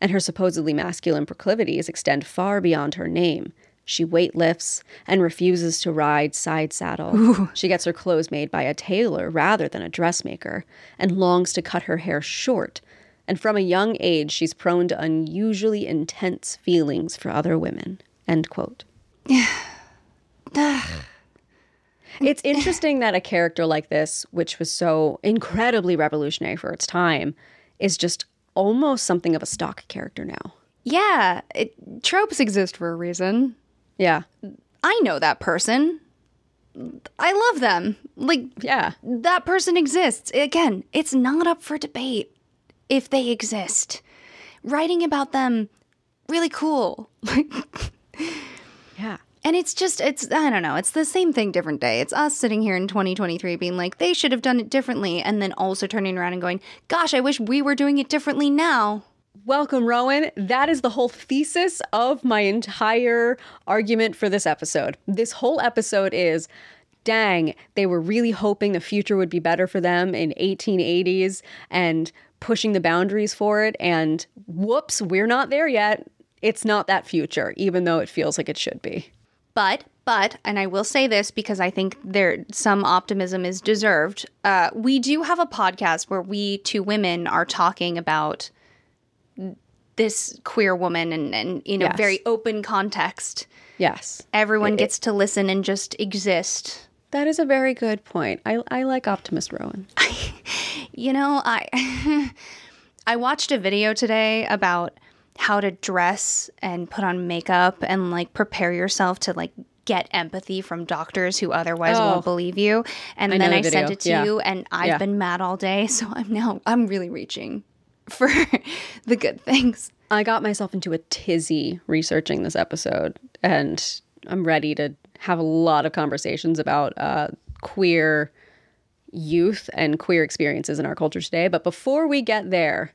and her supposedly masculine proclivities extend far beyond her name. She weightlifts and refuses to ride side saddle. She gets her clothes made by a tailor rather than a dressmaker, and longs to cut her hair short. And from a young age, she's prone to unusually intense feelings for other women. End quote. it's interesting that a character like this, which was so incredibly revolutionary for its time, is just almost something of a stock character now. Yeah, it, tropes exist for a reason. Yeah. I know that person. I love them. Like, Yeah. that person exists. Again, it's not up for debate if they exist. Writing about them, really cool. Yeah. And it's just, it's, I don't know, it's the same thing, different day. It's us sitting here in 2023 being like, they should have done it differently. And then also turning around and going, gosh, I wish we were doing it differently now. Welcome, Rowan. That is the whole thesis of my entire argument for this episode. This whole episode is dang, they were really hoping the future would be better for them in 1880s and pushing the boundaries for it. And whoops, we're not there yet. It's not that future, even though it feels like it should be. But, but, and I will say this because I think there some optimism is deserved. Uh, we do have a podcast where we two women are talking about this queer woman and, and in a very open context. Yes. Everyone gets to listen and just exist. That is a very good point. I, I like Optimist Rowan. You know, I I watched a video today about how to dress and put on makeup and like prepare yourself to like get empathy from doctors who otherwise Oh. won't believe you. And I then I the sent it to Yeah. you and I've Yeah. been mad all day, so I'm now I'm really reaching for the good things. I got myself into a tizzy researching this episode, and I'm ready to have a lot of conversations about uh, queer youth and queer experiences in our culture today. But before we get there,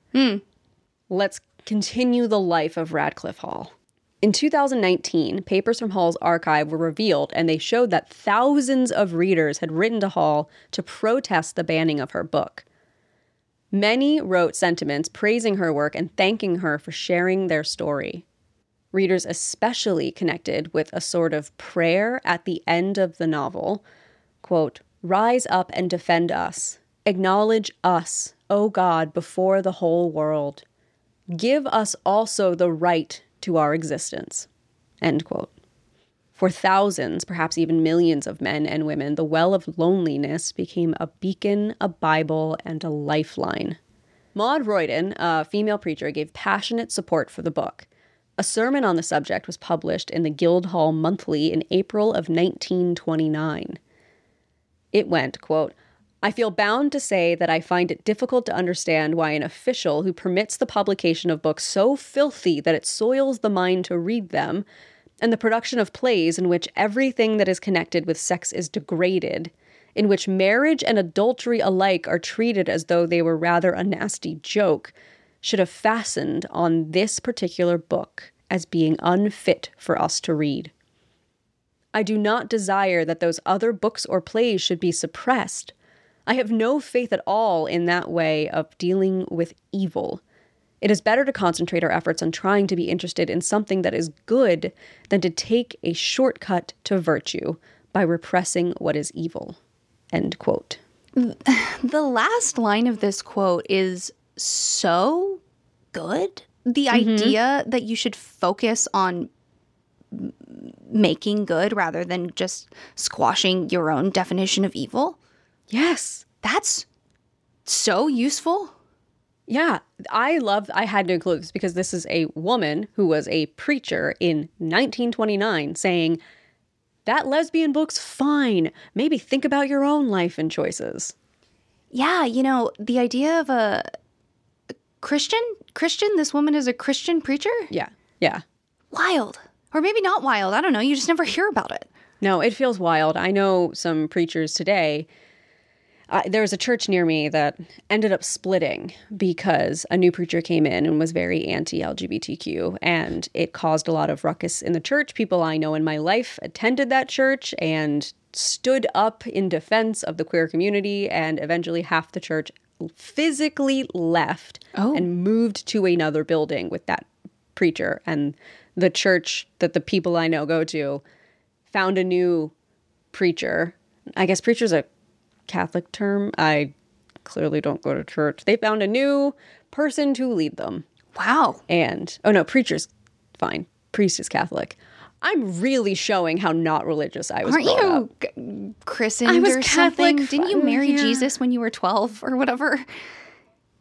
let's continue the life of Radclyffe Hall. In 2019, papers from Hall's archive were revealed, and they showed that thousands of readers had written to Hall to protest the banning of her book. Many wrote sentiments praising her work and thanking her for sharing their story. Readers especially connected with a sort of prayer at the end of the novel quote, Rise up and defend us. Acknowledge us, O God, before the whole world. Give us also the right to our existence. End quote. For thousands, perhaps even millions of men and women, the well of loneliness became a beacon, a Bible, and a lifeline. Maud Royden, a female preacher, gave passionate support for the book. A sermon on the subject was published in the Guildhouse Monthly in April of 1929. It went, quote, I feel bound to say that I find it difficult to understand why an official who permits the publication of books so filthy that it soils the mind to read them, and the production of plays in which everything that is connected with sex is degraded, in which marriage and adultery alike are treated as though they were rather a nasty joke, should have fastened on this particular book as being unfit for us to read. I do not desire that those other books or plays should be suppressed. I have no faith at all in that way of dealing with evil. It is better to concentrate our efforts on trying to be interested in something that is good than to take a shortcut to virtue by repressing what is evil. End quote. The last line of this quote is so good. The mm-hmm. idea that you should focus on making good rather than just squashing your own definition of evil. Yes. That's so useful. Yeah, I love. I had to include this because this is a woman who was a preacher in 1929 saying that lesbian book's fine. Maybe think about your own life and choices. Yeah, you know, the idea of a a Christian, Christian, this woman is a Christian preacher? Yeah, yeah. Wild. Or maybe not wild. I don't know. You just never hear about it. No, it feels wild. I know some preachers today. Uh, there was a church near me that ended up splitting because a new preacher came in and was very anti LGBTQ, and it caused a lot of ruckus in the church. People I know in my life attended that church and stood up in defense of the queer community, and eventually half the church physically left Oh. and moved to another building with that preacher. And the church that the people I know go to found a new preacher. I guess preacher's a Catholic term. I clearly don't go to church. They found a new person to lead them. Wow. And oh no, preacher's fine. Priest is Catholic. I'm really showing how not religious I was. Aren't you up. g- christened I was or Catholic something? Didn't you marry yeah. Jesus when you were 12 or whatever?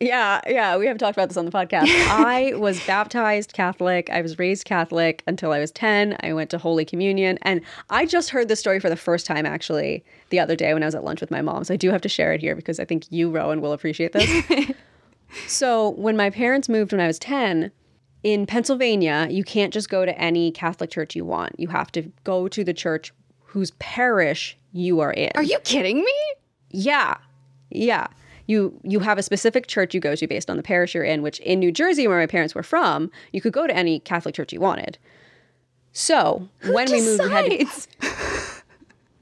Yeah, yeah, we have talked about this on the podcast. I was baptized Catholic. I was raised Catholic until I was 10. I went to Holy Communion. And I just heard this story for the first time, actually, the other day when I was at lunch with my mom. So I do have to share it here because I think you, Rowan, will appreciate this. so when my parents moved when I was 10, in Pennsylvania, you can't just go to any Catholic church you want. You have to go to the church whose parish you are in. Are you kidding me? Yeah. Yeah. You you have a specific church you go to based on the parish you're in, which in New Jersey where my parents were from, you could go to any Catholic church you wanted. So, when we moved we had to, Decides?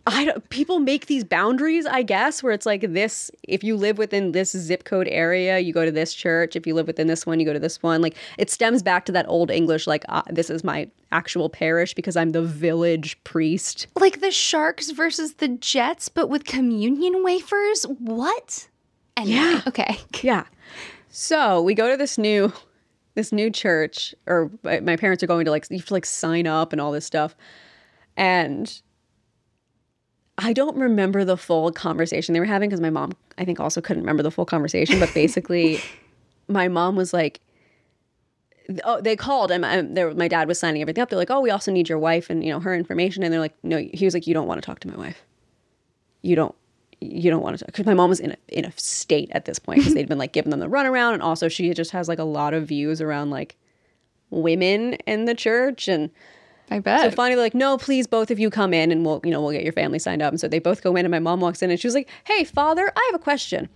I don't, people make these boundaries, I guess, where it's like this if you live within this zip code area, you go to this church. If you live within this one, you go to this one. Like it stems back to that old English like uh, this is my actual parish because I'm the village priest. Like the Sharks versus the Jets, but with communion wafers? What? Anyway, Yeah. Okay. Yeah. So we go to this new this new church, or my my parents are going to like you have to like sign up and all this stuff, and I don't remember the full conversation they were having because my mom I think also couldn't remember the full conversation, but basically, my mom was like. Oh, they called and my, there, my dad was signing everything up. They're like, "Oh, we also need your wife and you know her information." And they're like, "No." He was like, "You don't want to talk to my wife. You don't you don't want to because my mom was in a, in a state at this point because they'd been like giving them the runaround and also she just has like a lot of views around like women in the church and I bet. so finally they're like no please both of you come in and we'll you know we'll get your family signed up and so they both go in and my mom walks in and she was like hey father i have a question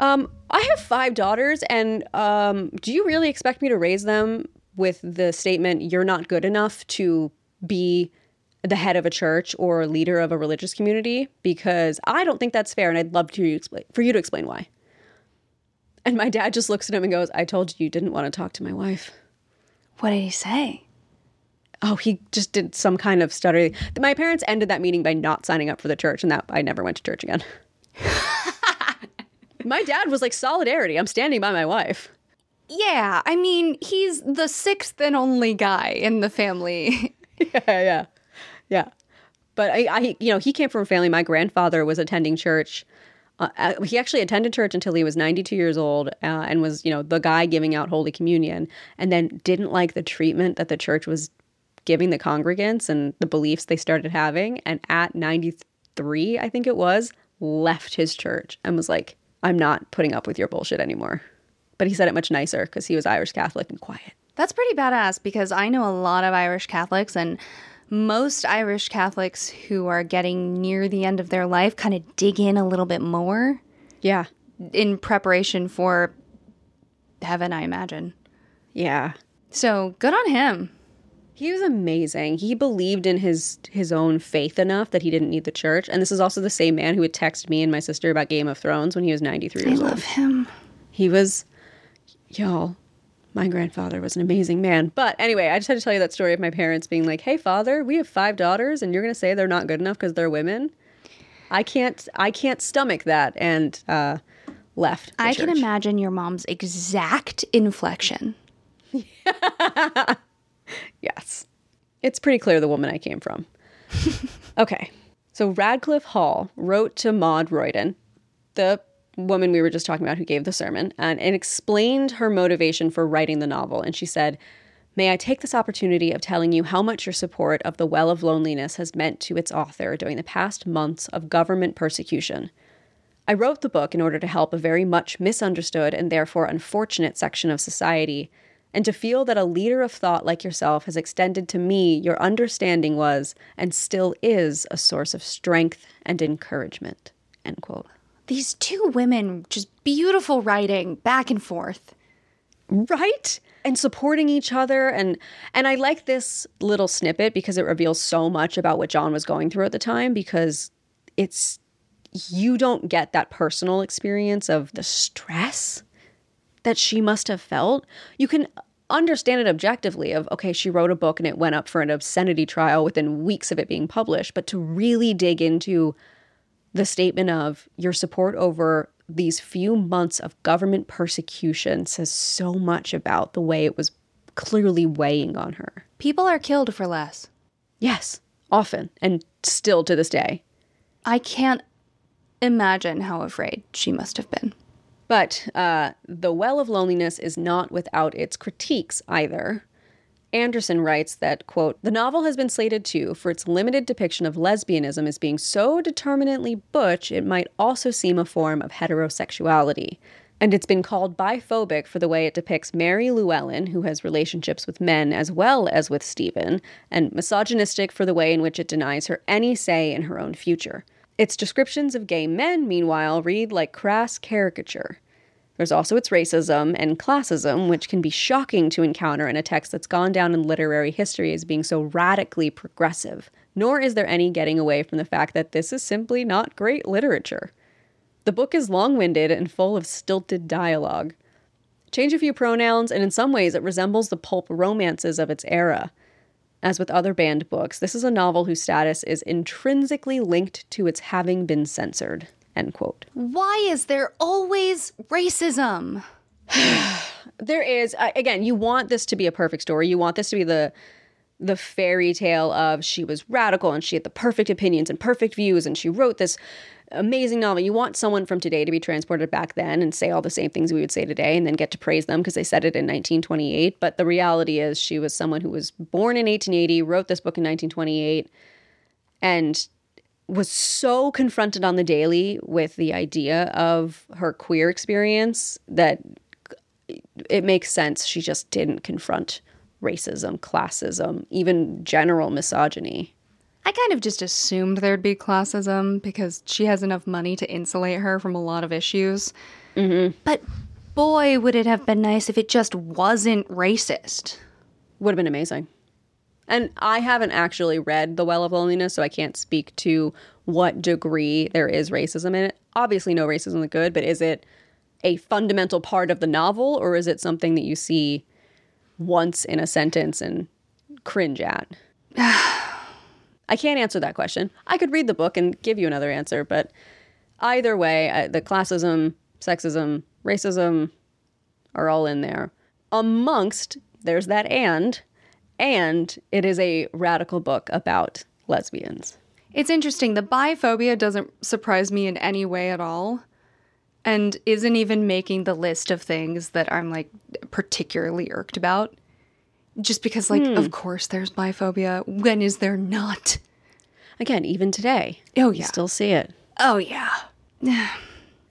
um i have five daughters and um do you really expect me to raise them with the statement you're not good enough to be the head of a church or leader of a religious community because I don't think that's fair, and I'd love to explain, for you to explain why. And my dad just looks at him and goes, "I told you you didn't want to talk to my wife." what did he say? Oh, he just did some kind of stutter. My parents ended that meeting by not signing up for the church, and that I never went to church again. my dad was like, "Solidarity. I'm standing by my wife." Yeah, I mean, he's the sixth and only guy in the family. yeah, yeah, yeah. But I, I, you know, he came from a family. My grandfather was attending church. Uh, uh, he actually attended church until he was 92 years old uh, and was, you know, the guy giving out Holy Communion, and then didn't like the treatment that the church was giving the congregants and the beliefs they started having. And at 93, I think it was, left his church and was like, "I'm not putting up with your bullshit anymore." But he said it much nicer because he was Irish Catholic and quiet. That's pretty badass because I know a lot of Irish Catholics and most Irish Catholics who are getting near the end of their life kind of dig in a little bit more Yeah, in preparation for heaven, I imagine. yeah. So good on him. He was amazing. He believed in his his own faith enough that he didn't need the church. And this is also the same man who would text me and my sister about Game of Thrones when he was 93 I years old. love him. He was y'all, my grandfather was an amazing man. But anyway, I just had to tell you that story of my parents being like, "Hey father, we have five daughters and you're going to say they're not good enough because they're women?" I can't I can't stomach that and uh left. I can imagine your mom's exact inflection. Yes. It's pretty clear the woman I came from. okay. So Radclyffe Hall wrote to Maud Royden, the woman we were just talking about who gave the sermon and, and explained her motivation for writing the novel. And she said, May I take this opportunity of telling you how much your support of The Well of Loneliness has meant to its author during the past months of government persecution. I wrote the book in order to help a very much misunderstood and therefore unfortunate section of society, and to feel that a leader of thought like yourself has extended to me your understanding was and still is a source of strength and encouragement. End quote. These two women, just beautiful writing back and forth. Right? And supporting each other and and I like this little snippet because it reveals so much about what John was going through at the time because it's you don't get that personal experience of the stress that she must have felt. You can understand it objectively of okay, she wrote a book and it went up for an obscenity trial within weeks of it being published, but to really dig into the statement of your support over these few months of government persecution says so much about the way it was clearly weighing on her. People are killed for less. Yes, often, and still to this day. I can't imagine how afraid she must have been. But uh, The Well of Loneliness is not without its critiques either. Anderson writes that, quote, the novel has been slated too for its limited depiction of lesbianism as being so determinately butch it might also seem a form of heterosexuality. And it's been called biphobic for the way it depicts Mary Llewellyn, who has relationships with men as well as with Stephen, and misogynistic for the way in which it denies her any say in her own future. Its descriptions of gay men, meanwhile, read like crass caricature. There's also its racism and classism, which can be shocking to encounter in a text that's gone down in literary history as being so radically progressive. Nor is there any getting away from the fact that this is simply not great literature. The book is long winded and full of stilted dialogue. Change a few pronouns, and in some ways it resembles the pulp romances of its era. As with other banned books, this is a novel whose status is intrinsically linked to its having been censored. End quote. Why is there always racism? there is again, you want this to be a perfect story. You want this to be the the fairy tale of she was radical and she had the perfect opinions and perfect views and she wrote this amazing novel. You want someone from today to be transported back then and say all the same things we would say today and then get to praise them because they said it in 1928. But the reality is, she was someone who was born in 1880, wrote this book in 1928, and was so confronted on the daily with the idea of her queer experience that it makes sense she just didn't confront racism, classism, even general misogyny. I kind of just assumed there'd be classism because she has enough money to insulate her from a lot of issues. Mm-hmm. But boy, would it have been nice if it just wasn't racist. Would have been amazing. And I haven't actually read The Well of Loneliness, so I can't speak to what degree there is racism in it. Obviously, no racism is good, but is it a fundamental part of the novel, or is it something that you see once in a sentence and cringe at? I can't answer that question. I could read the book and give you another answer, but either way, the classism, sexism, racism are all in there. Amongst, there's that and, and it is a radical book about lesbians. It's interesting. The biphobia doesn't surprise me in any way at all and isn't even making the list of things that I'm like particularly irked about. Just because, like, hmm. of course there's biphobia. When is there not? Again, even today. Oh, yeah. still see it. Oh, yeah.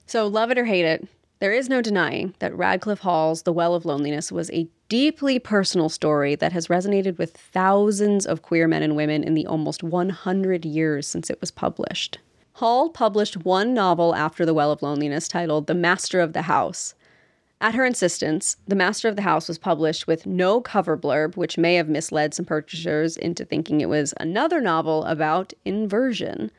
so, love it or hate it, there is no denying that Radclyffe Hall's The Well of Loneliness was a deeply personal story that has resonated with thousands of queer men and women in the almost 100 years since it was published. Hall published one novel after The Well of Loneliness titled The Master of the House. At her insistence, The Master of the House was published with no cover blurb, which may have misled some purchasers into thinking it was another novel about inversion.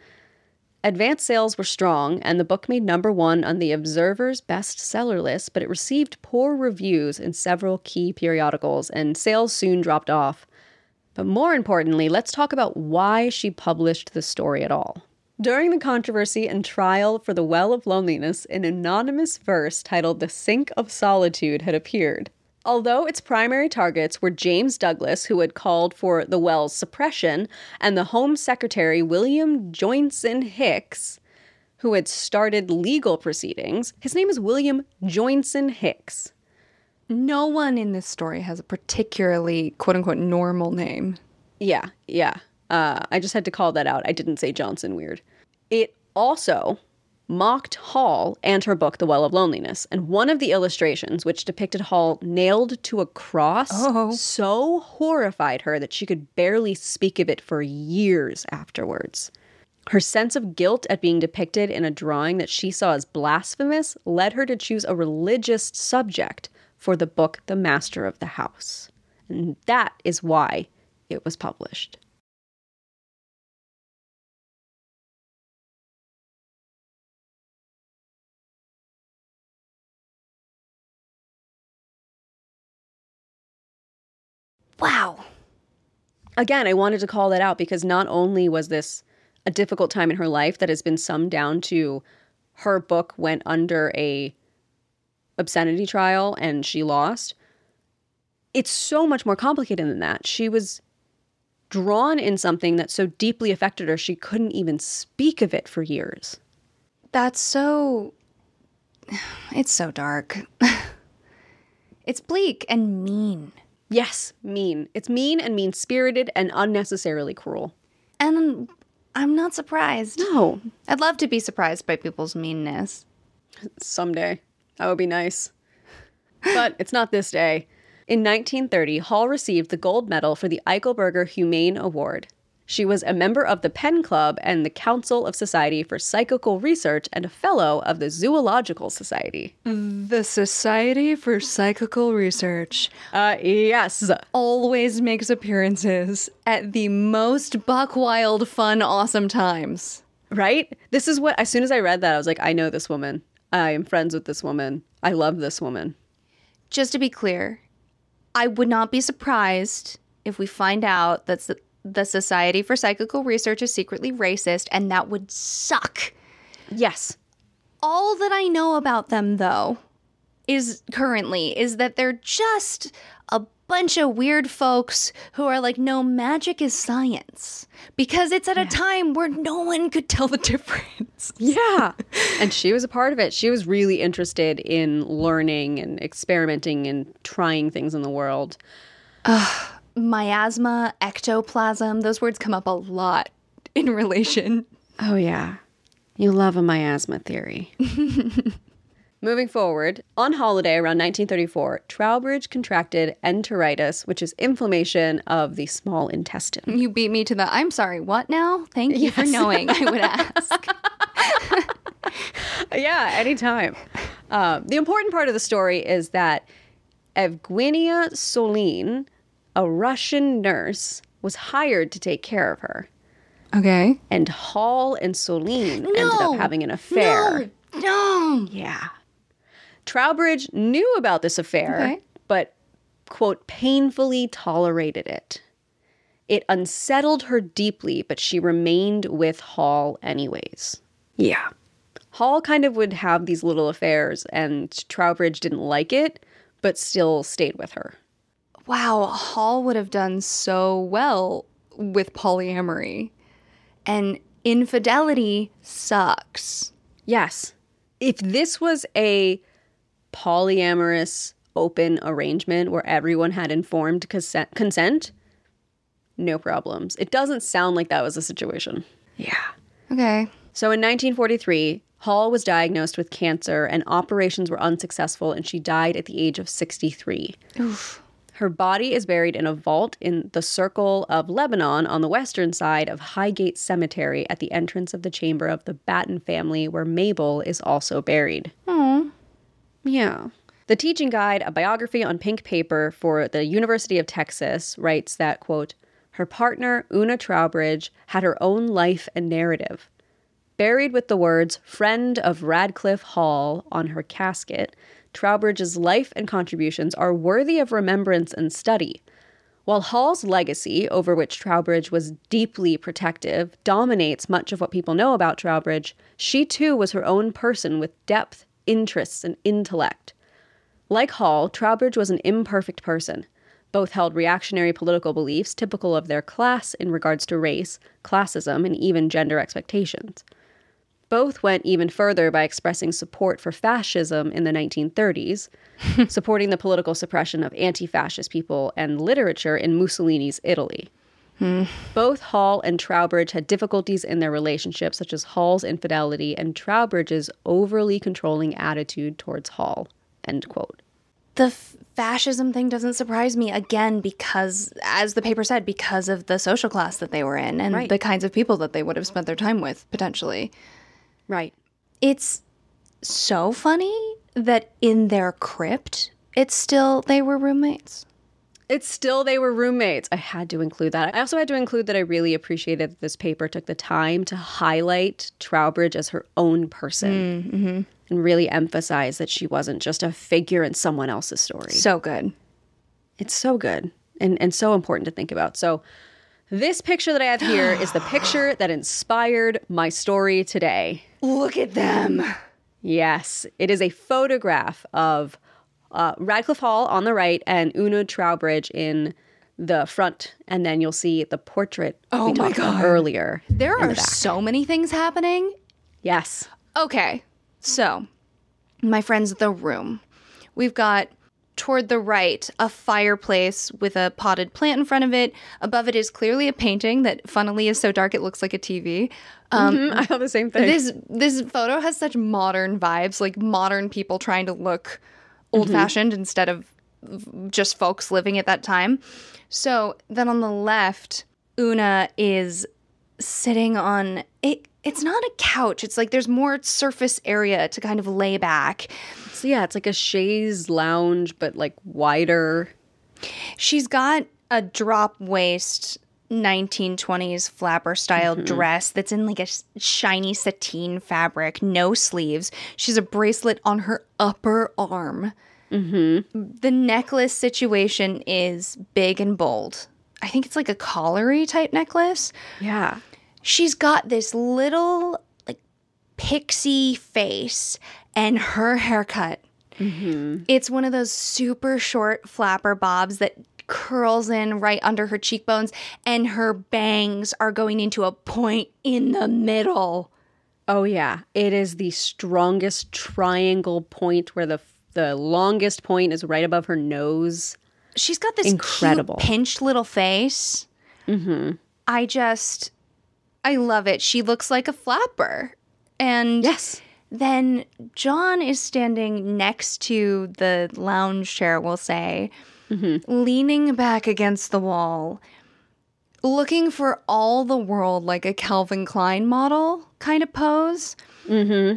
Advance sales were strong, and the book made number one on the Observer's bestseller list, but it received poor reviews in several key periodicals, and sales soon dropped off. But more importantly, let's talk about why she published the story at all. During the controversy and trial for The Well of Loneliness, an anonymous verse titled The Sink of Solitude had appeared. Although its primary targets were James Douglas, who had called for the well's suppression, and the Home Secretary William Joynson Hicks, who had started legal proceedings. His name is William Joynson Hicks. No one in this story has a particularly quote unquote normal name. Yeah, yeah. Uh, I just had to call that out. I didn't say Johnson weird. It also mocked Hall and her book, The Well of Loneliness. And one of the illustrations, which depicted Hall nailed to a cross, Oh. so horrified her that she could barely speak of it for years afterwards. Her sense of guilt at being depicted in a drawing that she saw as blasphemous led her to choose a religious subject for the book The Master of the House. And that is why it was published. Wow. again, I wanted to call that out because not only was this a difficult time in her life that has been summed down to her book went under a obscenity trial and she lost. It's so much more complicated than that. She was drawn in something that so deeply affected her she couldn't even speak of it for years. That's so. It's so dark. it's bleak and mean. Yes, mean. It's mean and mean spirited and unnecessarily cruel. And I'm not surprised. No, I'd love to be surprised by people's meanness. Someday. That would be nice. But it's not this day. In 1930, Hall received the gold medal for the Eichelberger Humane Award. She was a member of the PEN Club and the Council of Society for Psychical Research and a fellow of the Zoological Society. The Society for Psychical Research Uh, yes. always makes appearances at the most buck wild, fun, awesome times. Right? This is what, as soon as I read that, I was like, I know this woman. I am friends with this woman. I love this woman. Just to be clear, I would not be surprised if we find out that the, the Society for Psychical Research is secretly racist, and that would suck. Yes. All that I know about them, though, is currently is that they're just a bunch of weird folks who are like, no, magic is science. Because it's at a time where no one could tell the difference. Yeah. and she was a part of it. She was really interested in learning and experimenting and trying things in the world. Miasma, ectoplasm, those words come up a lot in relation. Oh, yeah. You love a miasma theory. Moving forward, on holiday around 1934, Troubridge contracted enteritis, which is inflammation of the small intestine. You beat me to the I'm sorry, what now? Thank you for knowing, I would ask. yeah, anytime. Um, the important part of the story is that Evguenia Souline, a Russian nurse, was hired to take care of her. okay. And Hall and Souline ended up having an affair. No, no. Yeah. Troubridge knew about this affair, Okay. but, quote, painfully tolerated it. It unsettled her deeply, but she remained with Hall anyways. Yeah. Hall kind of would have these little affairs, and Troubridge didn't like it, but still stayed with her. Wow, Hall would have done so well with polyamory. And infidelity sucks. Yes. If this was a polyamorous open arrangement where everyone had informed consent, consent, no problems. It doesn't sound like that was the situation. Yeah. Okay. So in 1943, Hall was diagnosed with cancer and operations were unsuccessful and she died at the age of 63. Her body is buried in a vault in the Circle of Lebanon on the western side of Highgate Cemetery at the entrance of the chamber of the Batten family, where Mabel is also buried. Yeah. The teaching guide, a biography on pink paper for the University of Texas, writes that, quote, her partner, Una Troubridge, had her own life and narrative. Buried with the words friend of Radclyffe Hall on her casket, Troubridge's life and contributions are worthy of remembrance and study. While Hall's legacy, over which Troubridge was deeply protective, dominates much of what people know about Troubridge, she too was her own person with depth, interests, and intellect. Like Hall, Troubridge was an imperfect person. Both held reactionary political beliefs typical of their class in regards to race, classism, and even gender expectations. Both went even further by expressing support for fascism in the 1930s, supporting the political suppression of anti fascist people and literature in Mussolini's Italy. Hmm. Both Hall and Troubridge had difficulties in their relationship, such as Hall's infidelity and Troubridge's overly controlling attitude towards Hall. End quote. The f- fascism thing doesn't surprise me again because, as the paper said, because of the social class that they were in and Right. the kinds of people that they would have spent their time with potentially. Right. It's so funny that in their crypt, it's still they were roommates. It's still they were roommates. I had to include that. I also had to include that I really appreciated that this paper took the time to highlight Troubridge as her own person mm-hmm. and really emphasize that she wasn't just a figure in someone else's story. So good. It's so good and, and so important to think about. So, this picture that I have here is the picture that inspired my story today. Look at them. Yes, it is a photograph of uh, Radclyffe Hall on the right and Una Troubridge in the front, and then you'll see the portrait Oh we my talked about God. earlier. There are the so many things happening. Yes, Okay, so my friends, the room. We've got toward the right a fireplace with a potted plant in front of it. Above it is clearly a painting that, funnily, is so dark it looks like a TV. Um, I have the same thing. This this photo has such modern vibes, like modern people trying to look old fashioned instead of just folks living at that time. So then on the left, Una is sitting on it. It's not a couch. It's like there's more surface area to kind of lay back. so yeah, it's like a chaise lounge, but like wider. She's got a drop waist 1920s flapper style mm-hmm. dress that's in like a shiny sateen fabric, no sleeves. She's a bracelet on her upper arm. Mm-hmm. The necklace situation is big and bold. I think it's like a collary type necklace. Yeah. She's got this little like pixie face and her haircut. It's one of those super short flapper bobs that curls in right under her cheekbones, and her bangs are going into a point in the middle. Oh yeah, it is the strongest triangle point where the the longest point is right above her nose. She's got this Incredible. pinched little face. Mm-hmm. I just, I love it. She looks like a flapper, and Yes. Then John is standing next to the lounge chair, we'll say, leaning back against the wall, looking for all the world like a Calvin Klein model kind of pose. Mm-hmm.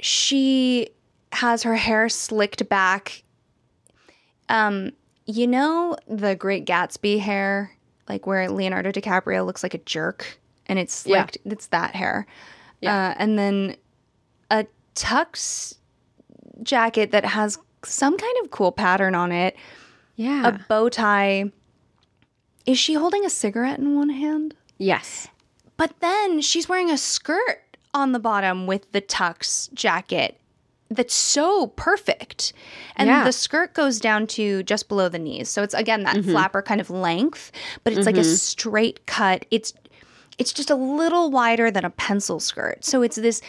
She has her hair slicked back. Um, you know the Great Gatsby hair, like where Leonardo DiCaprio looks like a jerk, and it's Yeah. slicked. It's that hair. Uh, and then a tux jacket that has some kind of cool pattern on it, Yeah. a bow tie. Is she holding a cigarette in one hand? yes. But then she's wearing a skirt on the bottom with the tux jacket that's so perfect. And Yeah. the skirt goes down to just below the knees. So it's again that flapper kind of length, but it's like a straight cut. It's it's just a little wider than a pencil skirt. So it's this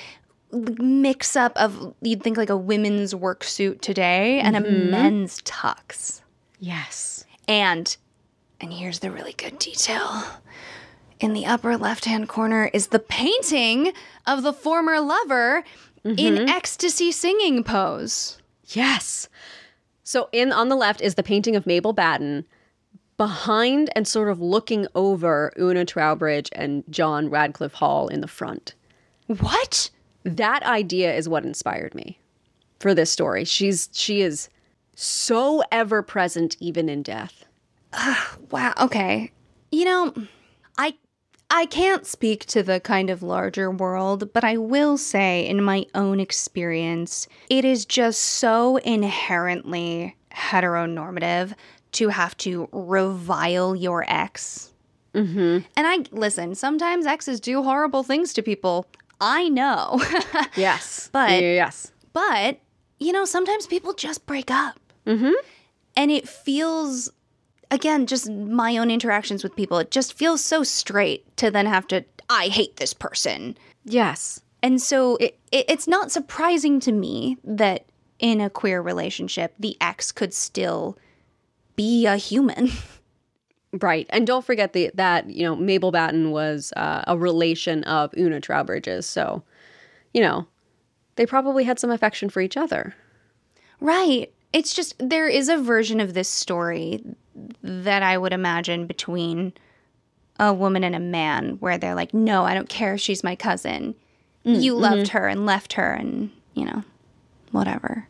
mix up of you'd think like a women's work suit today and a mm-hmm. men's tux. Yes. And and here's the really good detail. In the upper left-hand corner is the painting of the former lover in mm-hmm. ecstasy singing pose. Yes. So in on the left is the painting of Mabel Batten. Behind and sort of looking over Una Troubridge and John Radclyffe Hall in the front. What? That idea is what inspired me for this story. She's she is so ever present even in death. Wow. Okay. You know, I I can't speak to the kind of larger world, but I will say in my own experience, it is just so inherently heteronormative to have to revile your ex. Mm-hmm. And I listen, sometimes exes do horrible things to people. I know. Yes. But- yes. But, you know, sometimes people just break up. Mm-hmm. And it feels, again, just my own interactions with people, it just feels so straight to then have to, I hate this person. Yes. And so it, it, it's not surprising to me that in a queer relationship, the ex could still be a human. Right. And don't forget the, that, you know, Mabel Batten was uh, a relation of Una Troubridge's. So, you know, they probably had some affection for each other. Right. It's just there is a version of this story that I would imagine between a woman and a man where they're like, no, I don't care if she's my cousin. Mm, you loved mm-hmm. her and left her and, you know, whatever.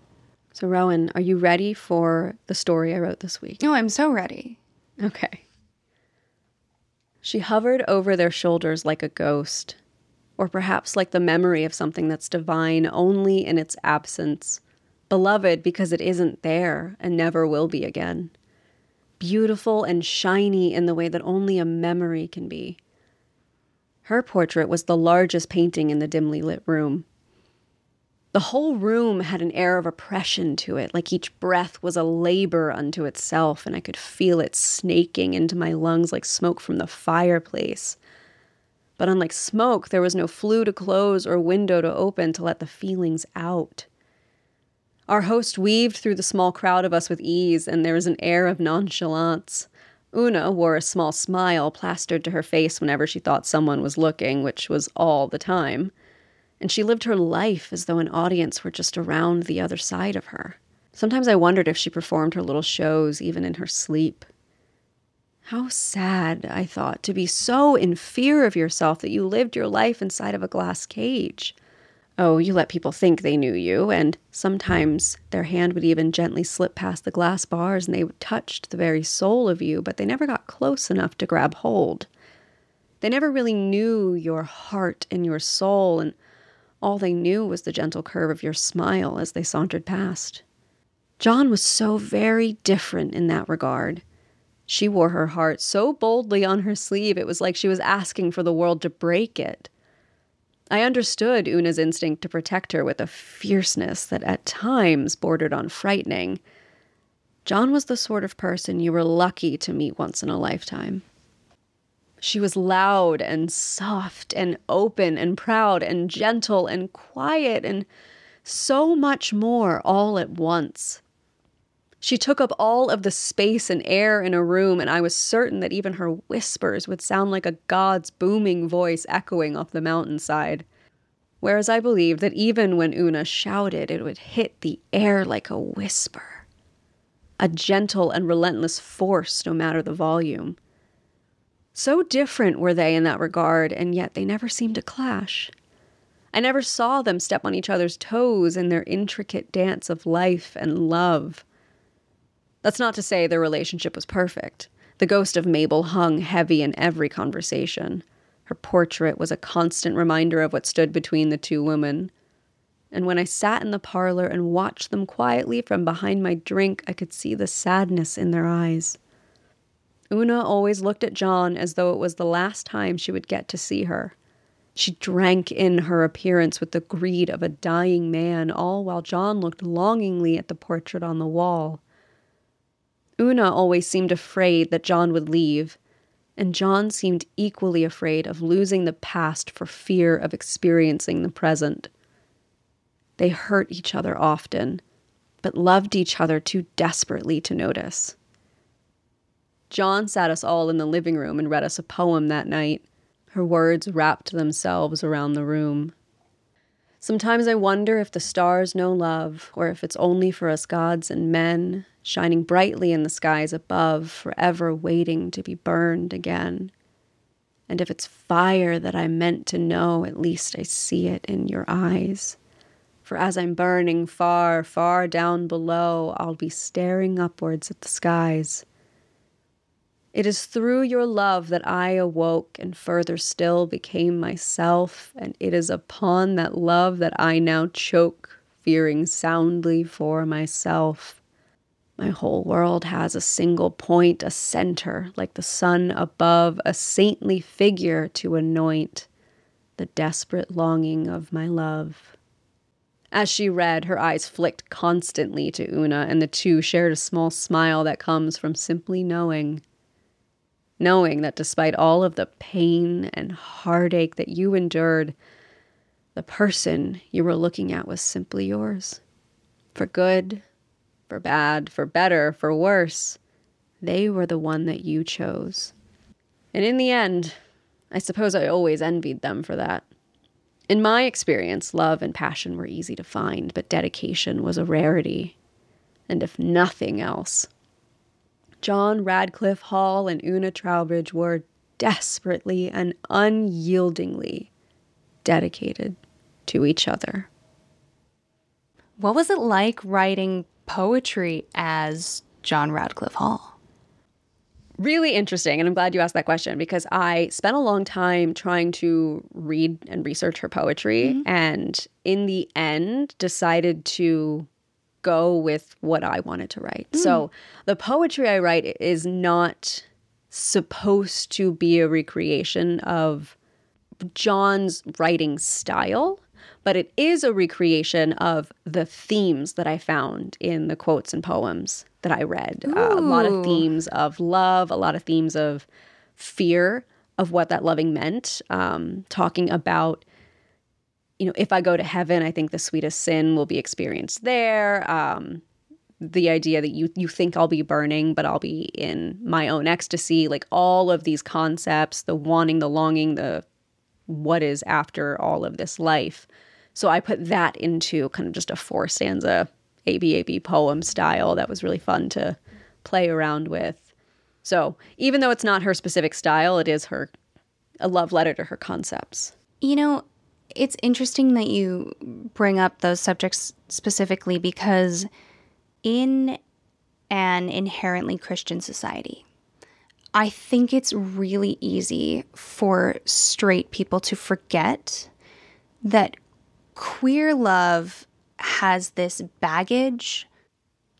So, Rowan, are you ready for the story I wrote this week? Oh, I'm so ready. Okay. She hovered over their shoulders like a ghost, or perhaps like the memory of something that's divine only in its absence, beloved because it isn't there and never will be again beautiful and shiny in the way that only a memory can be. Her portrait was the largest painting in the dimly lit room. The whole room had an air of oppression to it, like each breath was a labor unto itself, and I could feel it snaking into my lungs like smoke from the fireplace. But unlike smoke, there was no flue to close or window to open to let the feelings out. Our host weaved through the small crowd of us with ease, and there was an air of nonchalance. Una wore a small smile plastered to her face whenever she thought someone was looking, which was all the time. And she lived her life as though an audience were just around the other side of her. Sometimes I wondered if she performed her little shows even in her sleep. How sad, I thought, to be so in fear of yourself that you lived your life inside of a glass cage. Oh, you let people think they knew you, and sometimes their hand would even gently slip past the glass bars and they touched the very soul of you, but they never got close enough to grab hold. They never really knew your heart and your soul, and all they knew was the gentle curve of your smile as they sauntered past. John was so very different in that regard. She wore her heart so boldly on her sleeve, it was like she was asking for the world to break it. I understood Una's instinct to protect her with a fierceness that at times bordered on frightening. John was the sort of person you were lucky to meet once in a lifetime. She was loud and soft and open and proud and gentle and quiet and so much more all at once. She took up all of the space and air in a room, and I was certain that even her whispers would sound like a god's booming voice echoing off the mountainside. Whereas I believed that even when Una shouted, it would hit the air like a whisper. A gentle and relentless force, no matter the volume. So different were they in that regard, and yet they never seemed to clash. I never saw them step on each other's toes in their intricate dance of life and love. That's not to say their relationship was perfect. The ghost of Mabel hung heavy in every conversation. Her portrait was a constant reminder of what stood between the two women. And when I sat in the parlor and watched them quietly from behind my drink, I could see the sadness in their eyes. Una always looked at John as though it was the last time she would get to see her. She drank in her appearance with the greed of a dying man, all while John looked longingly at the portrait on the wall. Una always seemed afraid that John would leave, and John seemed equally afraid of losing the past for fear of experiencing the present. They hurt each other often, but loved each other too desperately to notice. John sat us all in the living room and read us a poem that night. Her words wrapped themselves around the room. Sometimes I wonder if the stars know love, or if it's only for us gods and men, shining brightly in the skies above, forever waiting to be burned again. And if it's fire that I'm meant to know, at least I see it in your eyes. For as I'm burning far, far down below, I'll be staring upwards at the skies. It is through your love that I awoke and further still became myself, and it is upon that love that I now choke, fearing soundly for myself. My whole world has a single point, a center, like the sun above, a saintly figure to anoint the desperate longing of my love. As she read, her eyes flicked constantly to Una, and the two shared a small smile that comes from simply knowing knowing that despite all of the pain and heartache that you endured, the person you were looking at was simply yours. For good, for bad, for better, for worse, they were the one that you chose. And in the end, I suppose I always envied them for that. In my experience, love and passion were easy to find, but dedication was a rarity. And if nothing else, John Radclyffe Hall and Una Troubridge were desperately and unyieldingly dedicated to each other. What was it like writing poetry as John Radclyffe Hall? Really interesting. And I'm glad you asked that question because I spent a long time trying to read and research her poetry. Mm-hmm. And in the end, decided to go with what I wanted to write. Mm. So the poetry I write is not supposed to be a recreation of John's writing style, but it is a recreation of the themes that I found in the quotes and poems that I read. Uh, a lot of themes of love, a lot of themes of fear of what that loving meant, um, talking about you know, if I go to heaven, I think the sweetest sin will be experienced there. Um, the idea that you you think I'll be burning, but I'll be in my own ecstasy, like all of these concepts, the wanting, the longing, the what is after all of this life. So I put that into kind of just a four stanza ABAB poem style that was really fun to play around with. So even though it's not her specific style, it is her a love letter to her concepts. You know, it's interesting that you bring up those subjects specifically because in an inherently Christian society, I think it's really easy for straight people to forget that queer love has this baggage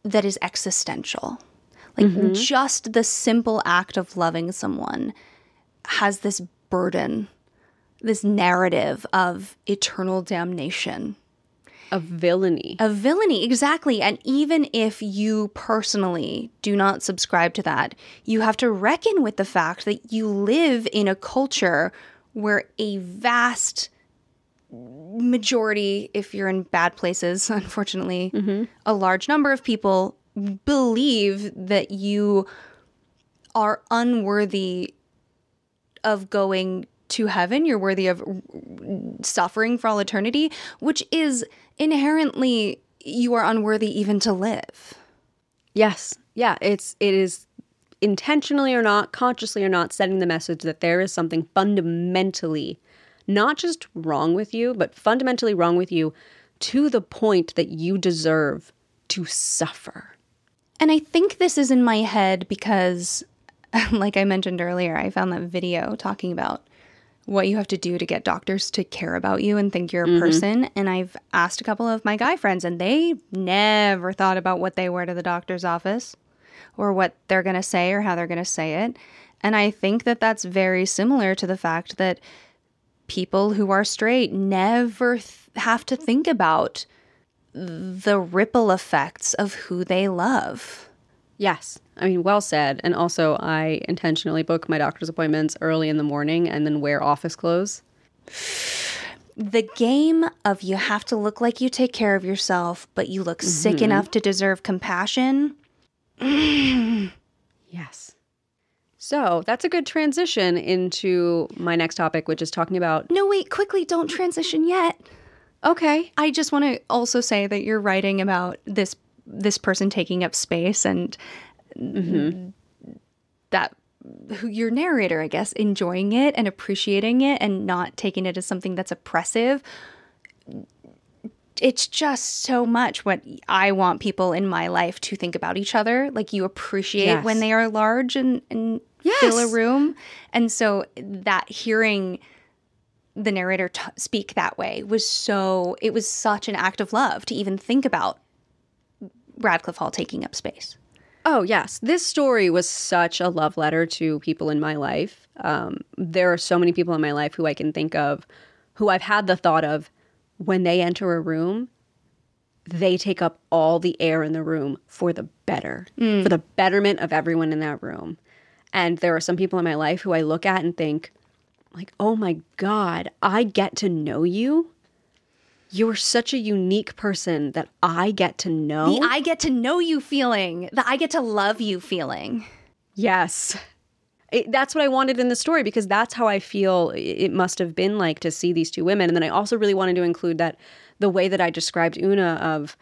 that is existential. Like mm-hmm. just the simple act of loving someone has this burden this narrative of eternal damnation of villainy. Of villainy, exactly. And even if you personally do not subscribe to that, you have to reckon with the fact that you live in a culture where a vast majority, if you're in bad places, unfortunately, mm-hmm. a large number of people believe that you are unworthy of going to heaven, you're worthy of suffering for all eternity, which is inherently you are unworthy even to live. Yes. Yeah, it's it is intentionally or not, consciously or not sending the message that there is something fundamentally not just wrong with you, but fundamentally wrong with you to the point that you deserve to suffer. And I think this is in my head because like I mentioned earlier, I found that video talking about what you have to do to get doctors to care about you and think you're a mm-hmm. person. And I've asked a couple of my guy friends, and they never thought about what they wear to the doctor's office or what they're going to say or how they're going to say it. And I think that that's very similar to the fact that people who are straight never th- have to think about the ripple effects of who they love. Yes. I mean, well said. And also, I intentionally book my doctor's appointments early in the morning and then wear office clothes. The game of you have to look like you take care of yourself, but you look mm-hmm. sick enough to deserve compassion. yes. So that's a good transition into my next topic, which is talking about. No, wait, quickly, don't transition yet. Okay. I just want to also say that you're writing about this this person taking up space and mm-hmm. that your narrator, I guess, enjoying it and appreciating it and not taking it as something that's oppressive. It's just so much what I want people in my life to think about each other. Like you appreciate yes. when they are large and, and yes. fill a room. And so that hearing the narrator t- speak that way was so, it was such an act of love to even think about Radclyffe Hall taking up space. Oh, yes. This story was such a love letter to people in my life. Um, there are so many people in my life who I can think of who I've had the thought of when they enter a room, they take up all the air in the room for the better, mm. for the betterment of everyone in that room. And there are some people in my life who I look at and think, like, oh my God, I get to know you You're such a unique person that I get to know. The I get to know you feeling, the I get to love you feeling. Yes. It, that's what I wanted in the story because that's how I feel it must have been like to see these two women. And then I also really wanted to include that the way that I described Una of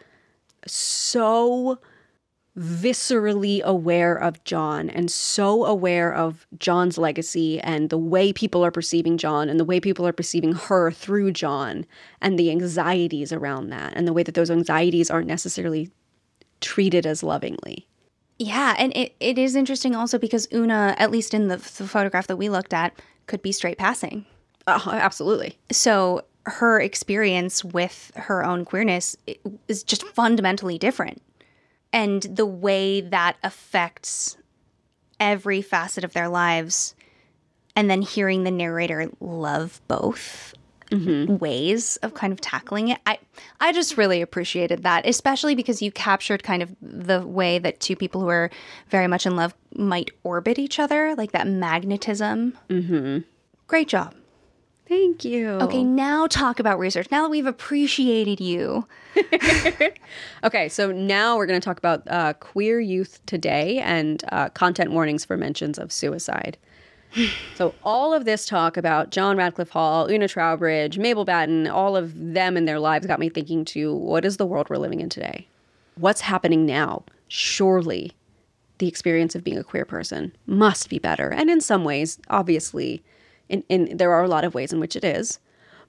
so viscerally aware of John and so aware of John's legacy and the way people are perceiving John and the way people are perceiving her through John and the anxieties around that and the way that those anxieties aren't necessarily treated as lovingly. Yeah, and it, it is interesting also because Una, at least in the, the photograph that we looked at, could be straight passing. Oh, absolutely. So her experience with her own queerness is just fundamentally different. And the way that affects every facet of their lives, and then hearing the narrator love both mm-hmm. ways of kind of tackling it. I I just really appreciated that, especially because you captured kind of the way that two people who are very much in love might orbit each other, like that magnetism. Mm-hmm. Great job. Thank you. Okay, now talk about research. Now that we've appreciated you. okay, so now we're going to talk about uh, queer youth today and uh, content warnings for mentions of suicide. so all of this talk about John Radclyffe Hall, Una Troubridge, Mabel Batten, all of them and their lives got me thinking to what is the world we're living in today? What's happening now? Surely the experience of being a queer person must be better. And in some ways, obviously, in, in there are a lot of ways in which it is,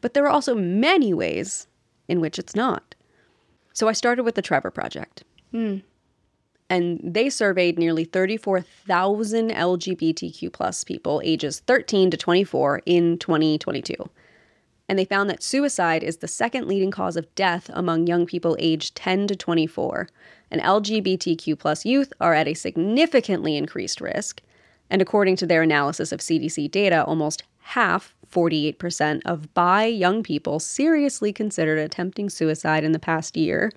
but there are also many ways in which it's not. So I started with the Trevor Project. Mm. And they surveyed nearly 34,000 LGBTQ plus people ages 13 to 24 in 2022. And they found that suicide is the second leading cause of death among young people aged 10 to 24. And LGBTQ plus youth are at a significantly increased risk. And according to their analysis of CDC data, almost half, 48%, of bi young people seriously considered attempting suicide in the past year.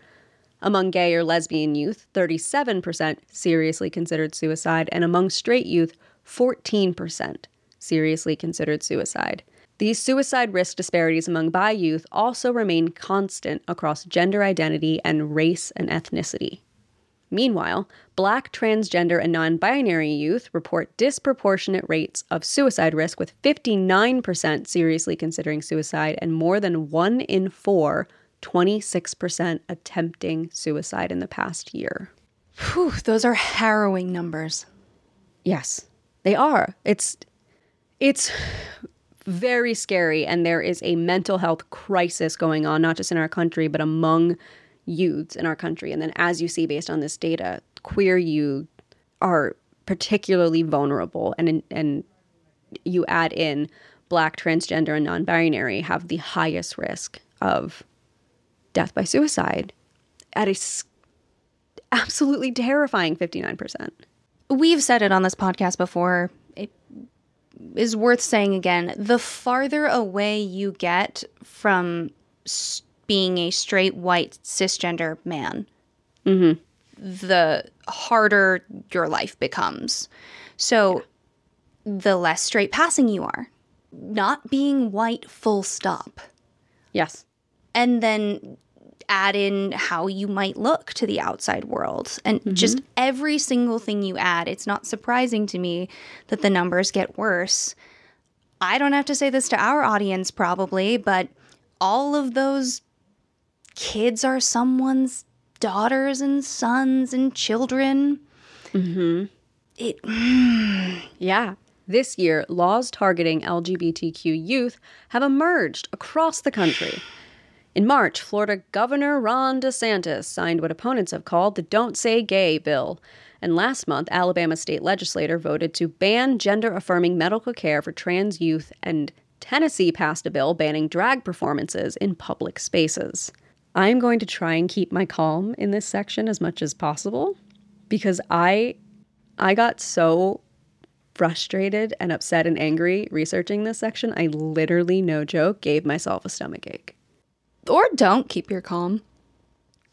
Among gay or lesbian youth, 37% seriously considered suicide, and among straight youth, 14% seriously considered suicide. These suicide risk disparities among bi youth also remain constant across gender identity and race and ethnicity. Meanwhile, black, transgender, and non binary youth report disproportionate rates of suicide risk, with 59% seriously considering suicide and more than one in four, 26%, attempting suicide in the past year. Whew, those are harrowing numbers. Yes, they are. It's it's very scary and there is a mental health crisis going on not just in our country but among youths in our country. And then, as you see based on this data, queer you are particularly vulnerable. And, and you add in black, transgender, and non binary have the highest risk of death by suicide at a absolutely terrifying 59%. We've said it on this podcast before. It is worth saying again. The farther away you get from being a straight white cisgender man, mm-hmm. The harder your life becomes. So the less straight passing you are. Not being white, full stop. Yes. And then add in how you might look to the outside world. And mm-hmm. just every single thing you add, it's not surprising to me that the numbers get worse. I don't have to say this to our audience, probably, but all of those kids are someone's daughters and sons and children. Mm-hmm. It. yeah. This year, laws targeting LGBTQ youth have emerged across the country. In March, Florida Governor Ron DeSantis signed what opponents have called the Don't Say Gay bill. And last month, Alabama state legislator voted to ban gender affirming medical care for trans youth, and Tennessee passed a bill banning drag performances in public spaces. I'm going to try and keep my calm in this section as much as possible because I I got so frustrated and upset and angry researching this section. I literally no joke gave myself a stomach ache. Or don't keep your calm.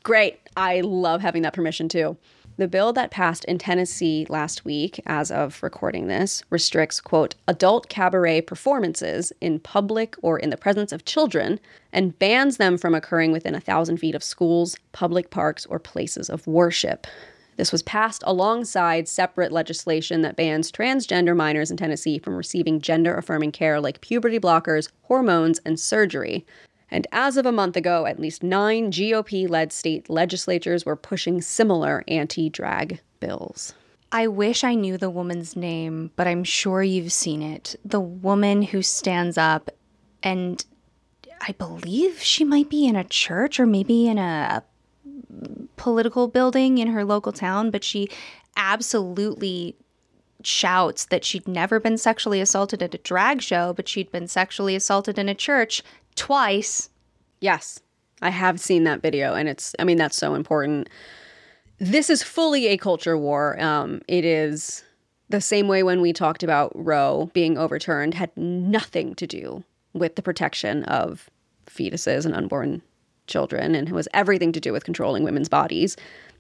Great. I love having that permission too. The bill that passed in Tennessee last week, as of recording this, restricts, quote, adult cabaret performances in public or in the presence of children and bans them from occurring within a thousand feet of schools, public parks, or places of worship. This was passed alongside separate legislation that bans transgender minors in Tennessee from receiving gender affirming care like puberty blockers, hormones, and surgery. And as of a month ago, at least nine GOP led state legislatures were pushing similar anti drag bills. I wish I knew the woman's name, but I'm sure you've seen it. The woman who stands up and I believe she might be in a church or maybe in a political building in her local town, but she absolutely shouts that she'd never been sexually assaulted at a drag show, but she'd been sexually assaulted in a church twice. Yes, I have seen that video, and it's, I mean, that's so important. This is fully a culture war. Um, it is the same way when we talked about Roe being overturned, had nothing to do with the protection of fetuses and unborn children, and it was everything to do with controlling women's bodies.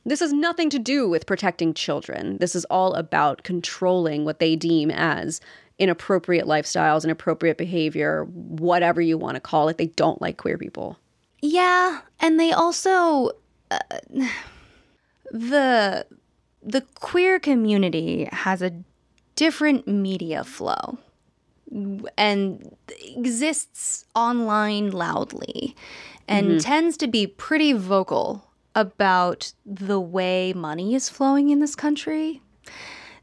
This has nothing to do with protecting children. This is all about controlling what they deem as inappropriate lifestyles, inappropriate behavior, whatever you want to call it. They don't like queer people. Yeah, and they also uh, the the queer community has a different media flow and exists online loudly and mm-hmm. tends to be pretty vocal about the way money is flowing in this country.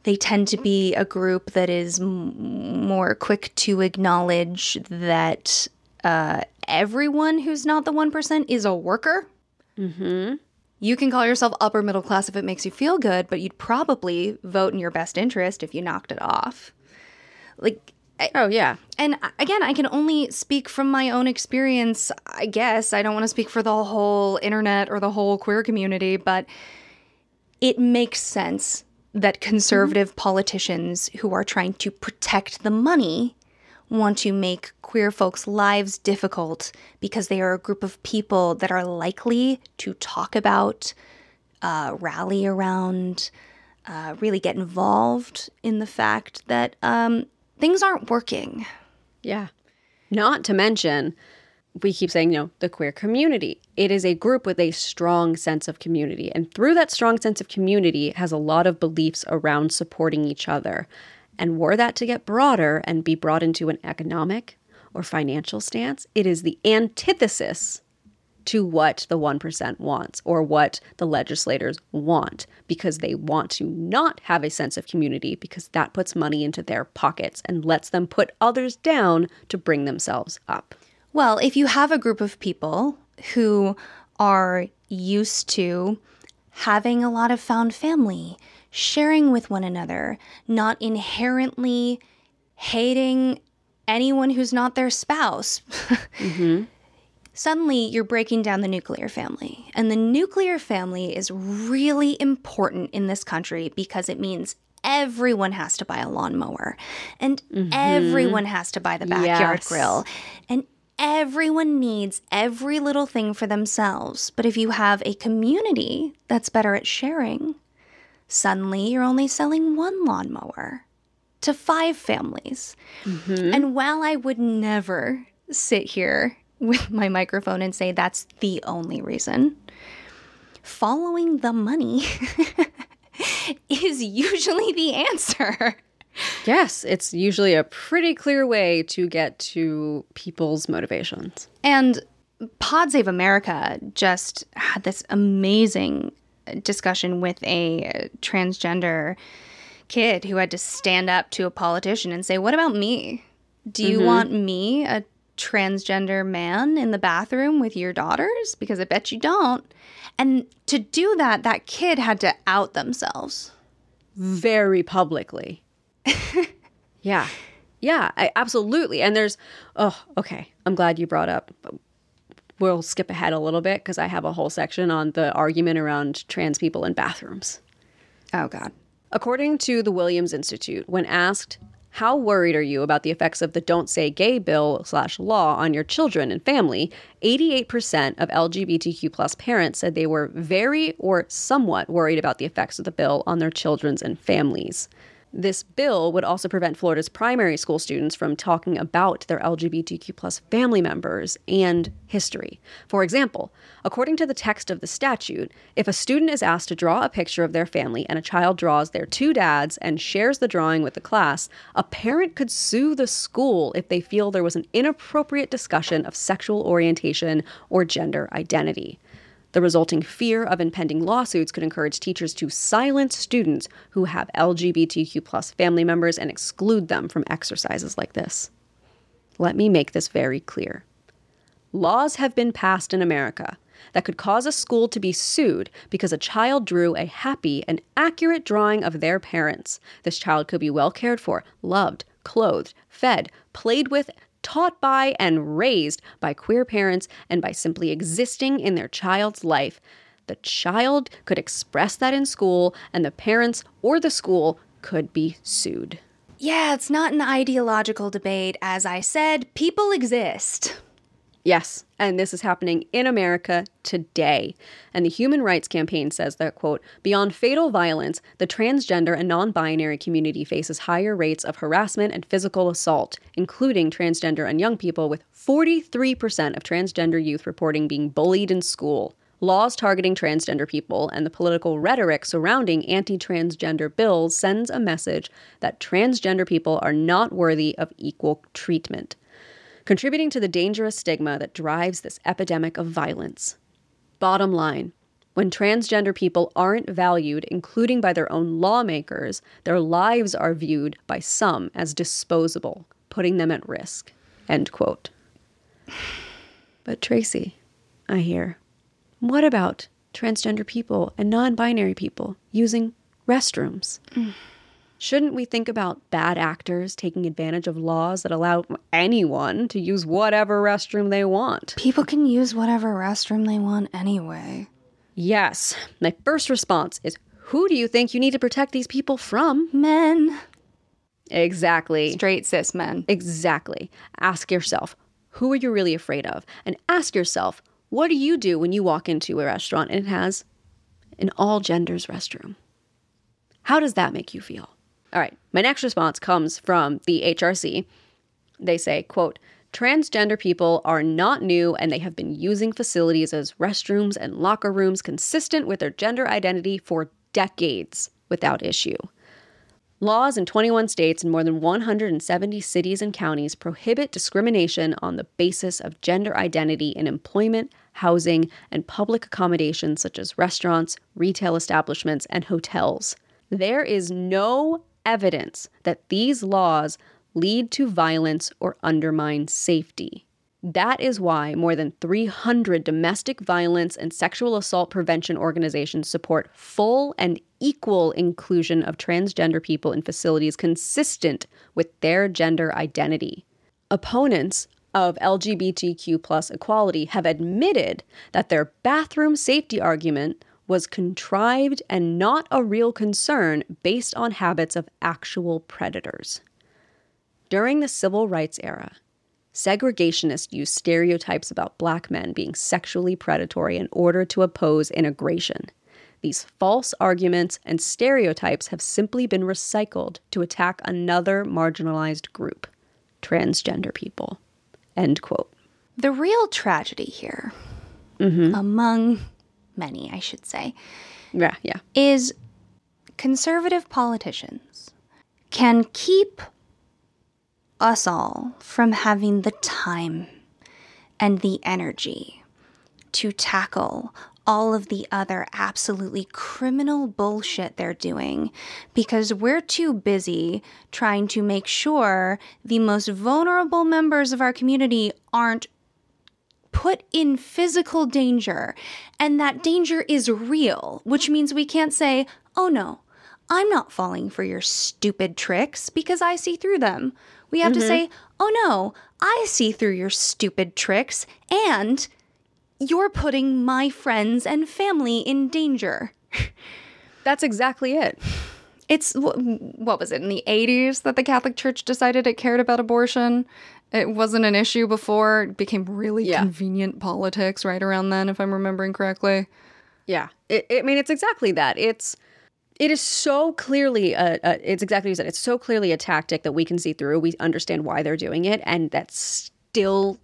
They tend to be a group that is m- more quick to acknowledge that uh, everyone who's not the 1% is a worker. Mm-hmm. You can call yourself upper middle class if it makes you feel good, but you'd probably vote in your best interest if you knocked it off. Like, I, oh, yeah. And again, I can only speak from my own experience, I guess. I don't want to speak for the whole internet or the whole queer community, but it makes sense that conservative mm-hmm. politicians who are trying to protect the money want to make queer folks' lives difficult because they are a group of people that are likely to talk about, uh, rally around, uh, really get involved in the fact that um, things aren't working. Yeah. Not to mention, we keep saying, you know, the queer community. It is a group with a strong sense of community. And through that strong sense of community has a lot of beliefs around supporting each other. And were that to get broader and be brought into an economic or financial stance, it is the antithesis to what the 1% wants or what the legislators want because they want to not have a sense of community because that puts money into their pockets and lets them put others down to bring themselves up. Well, if you have a group of people who are used to having a lot of found family, sharing with one another, not inherently hating anyone who's not their spouse. mm-hmm suddenly you're breaking down the nuclear family. And the nuclear family is really important in this country because it means everyone has to buy a lawnmower and mm-hmm. everyone has to buy the backyard yes. grill. And everyone needs every little thing for themselves. But if you have a community that's better at sharing, suddenly you're only selling one lawnmower to five families. Mm-hmm. And while I would never sit here with my microphone and say that's the only reason. Following the money is usually the answer. Yes, it's usually a pretty clear way to get to people's motivations. And Pod Save America just had this amazing discussion with a transgender kid who had to stand up to a politician and say, What about me? Do you mm-hmm. want me, a transgender man in the bathroom with your daughters? Because I bet you don't. And to do that, that kid had to out themselves very publicly. Yeah. Yeah, I, absolutely. And there's, oh, okay. I'm glad you brought up. We'll skip ahead a little bit because I have a whole section on the argument around trans people in bathrooms. Oh, God. According to the Williams Institute, when asked How worried are you about the effects of the Don't Say Gay bill slash law on your children and family? 88% of LGBTQ plus parents said they were very or somewhat worried about the effects of the bill on their children's and families. This bill would also prevent Florida's primary school students from talking about their LGBTQ plus family members and history. For example, according to the text of the statute, if a student is asked to draw a picture of their family and a child draws their two dads and shares the drawing with the class, a parent could sue the school if they feel there was an inappropriate discussion of sexual orientation or gender identity. The resulting fear of impending lawsuits could encourage teachers to silence students who have LGBTQ plus family members and exclude them from exercises like this. Let me make this very clear. Laws have been passed in America that could cause a school to be sued because a child drew a happy and accurate drawing of their parents. This child could be well cared for, loved, clothed, fed, played with, taught by and raised by queer parents and by simply existing in their child's life. The child could express that in school, and the parents or the school could be sued. Yeah, it's not an ideological debate. As I said, people exist. Yes, and this is happening in America today. And the Human Rights Campaign says that, quote, beyond fatal violence, the transgender and non binary community faces higher rates of harassment and physical assault, including transgender and young people, with 43% of transgender youth reporting being bullied in school. Laws targeting transgender people and the political rhetoric surrounding anti transgender bills sends a message that transgender people are not worthy of equal treatment contributing to the dangerous stigma that drives this epidemic of violence. Bottom line when transgender people aren't valued, including by their own lawmakers, their lives are viewed by some as disposable, putting them at risk. End quote. But Tracey, I hear, what about transgender people and non binary people using restrooms? Mm. Shouldn't we think about bad actors taking advantage of laws that allow anyone to use whatever restroom they want? People can use whatever restroom they want anyway. Yes. My first response is who do you think you need to protect these people from? Men. Exactly. Straight cis men. Exactly. Ask yourself, who are you really afraid of? And ask yourself, what do you do when you walk into a restaurant and it has an all genders restroom? How does that make you feel? All right, my next response comes from the HRC. They say, quote, Transgender people are not new and they have been using facilities as restrooms and locker rooms consistent with their gender identity for decades without issue. Laws in 21 states and more than 170 cities and counties prohibit discrimination on the basis of gender identity in employment, housing, and public accommodations such as restaurants, retail establishments, and hotels. There is no evidence that these laws lead to violence or undermine safety. That is why more than 300 domestic violence and sexual assault prevention organizations support full and equal inclusion of transgender people in facilities consistent with their gender identity. Opponents of LGBTQ plus equality have admitted that their bathroom safety argument was contrived and not a real concern based on habits of actual predators. During the civil rights era, segregationists used stereotypes about black men being sexually predatory in order to oppose integration. These false arguments and stereotypes have simply been recycled to attack another marginalized group transgender people. End quote. The real tragedy here, mm-hmm. among many, I should say. Yeah, yeah. Is conservative politicians can keep us all from having the time and the energy to tackle all of the other absolutely criminal bullshit they're doing because we're too busy trying to make sure the most vulnerable members of our community aren't put in physical danger, and that danger is real, which means we can't say, oh no, I'm not falling for your stupid tricks because I see through them. We have mm-hmm. to say, oh no, I see through your stupid tricks, and you're putting my friends and family in danger. That's exactly it. It's what was it in the 80s that the Catholic Church decided it cared about abortion? It wasn't an issue before. It became really Yeah. convenient politics right around then, if I'm remembering correctly. Yeah, it, I mean, it's exactly that. It's it is so clearly a, a it's exactly what you said. It's so clearly a tactic that we can see through. We understand why they're doing it, and that still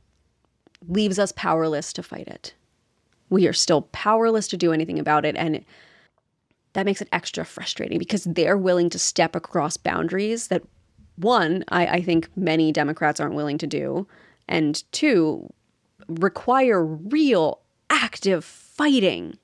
leaves us powerless to fight it. We are still powerless to do anything about it, and that makes it extra frustrating because they're willing to step across boundaries that one, I, I think many Democrats aren't willing to do, and two, require real active fighting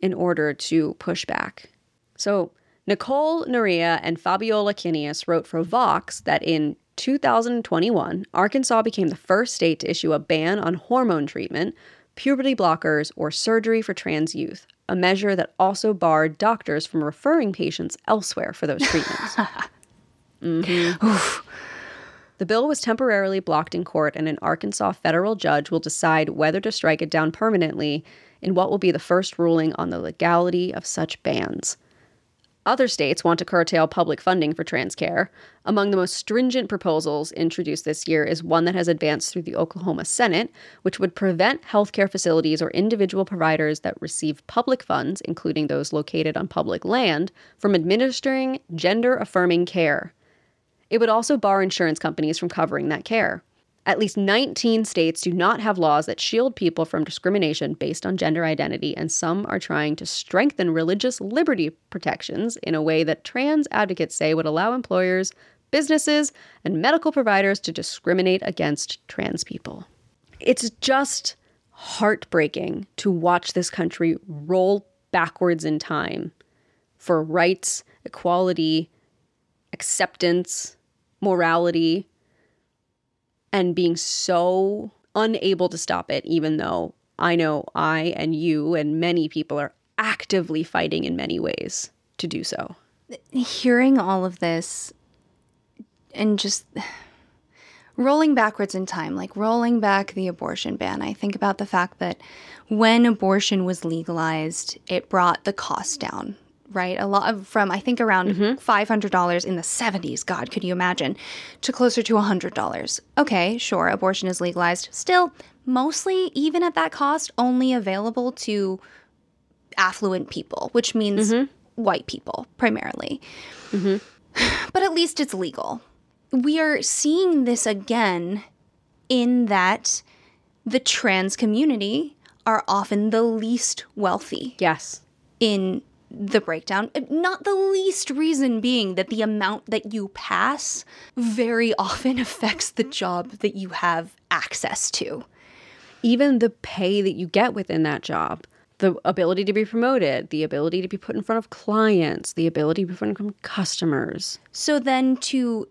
in order to push back. So, Nicole Narea and Fabiola Cineas wrote for Vox that in 2021, Arkansas became the first state to issue a ban on hormone treatment, puberty blockers, or surgery for trans youth, a measure that also barred doctors from referring patients elsewhere for those treatments. Mhm. The bill was temporarily blocked in court, and an Arkansas federal judge will decide whether to strike it down permanently in what will be the first ruling on the legality of such bans. Other states want to curtail public funding for trans care. Among the most stringent proposals introduced this year is one that has advanced through the Oklahoma Senate, which would prevent healthcare facilities or individual providers that receive public funds, including those located on public land, from administering gender affirming care. It would also bar insurance companies from covering that care. At least 19 states do not have laws that shield people from discrimination based on gender identity, and some are trying to strengthen religious liberty protections in a way that trans advocates say would allow employers, businesses, and medical providers to discriminate against trans people. It's just heartbreaking to watch this country roll backwards in time for rights, equality, acceptance, morality, and being so unable to stop it, even though I know I and you and many people are actively fighting in many ways to do so. Hearing all of this and just rolling backwards in time, like rolling back the abortion ban, I think about the fact that when abortion was legalized, it brought the cost down, right? A lot of from I think around mm-hmm. $500 in the 70s, god, could you imagine, to closer to $100. Okay, sure, abortion is legalized. Still, mostly even at that cost, only available to affluent people, which means mm-hmm. white people primarily. Mm-hmm. But at least it's legal. We are seeing this again in that the trans community are often the least wealthy Yes. in the breakdown. Not the least reason being that the amount that you pass very often affects the job that you have access to. Even the pay that you get within that job, the ability to be promoted, the ability to be put in front of clients, the ability to be put in front of customers. So then to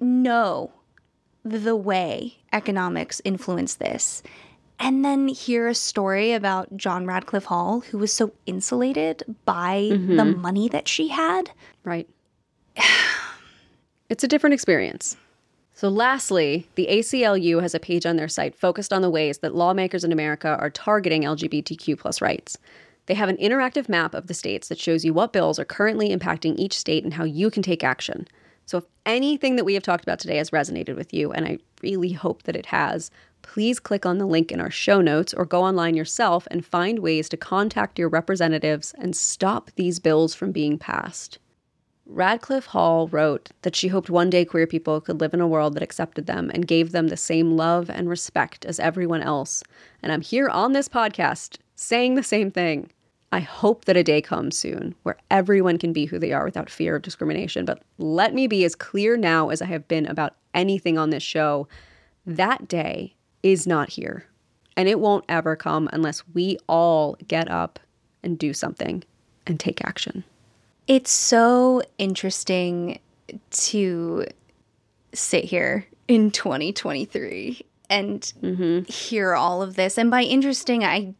know the way economics influence this, and then hear a story about John Radclyffe Hall, who was so insulated by the mm-hmm. money that she had. Right. it's a different experience. So, lastly, the ACLU has a page on their site focused on the ways that lawmakers in America are targeting LGBTQ plus rights. They have an interactive map of the states that shows you what bills are currently impacting each state and how you can take action. So, if anything that we have talked about today has resonated with you, and I really hope that it has, please click on the link in our show notes or go online yourself and find ways to contact your representatives and stop these bills from being passed. Radclyffe Hall wrote that she hoped one day queer people could live in a world that accepted them and gave them the same love and respect as everyone else. And I'm here on this podcast saying the same thing. I hope that a day comes soon where everyone can be who they are without fear of discrimination. But let me be as clear now as I have been about anything on this show. That day is not here. And it won't ever come unless we all get up and do something and take action. It's so interesting to sit here in 2023 and mm-hmm. hear all of this. And by interesting, I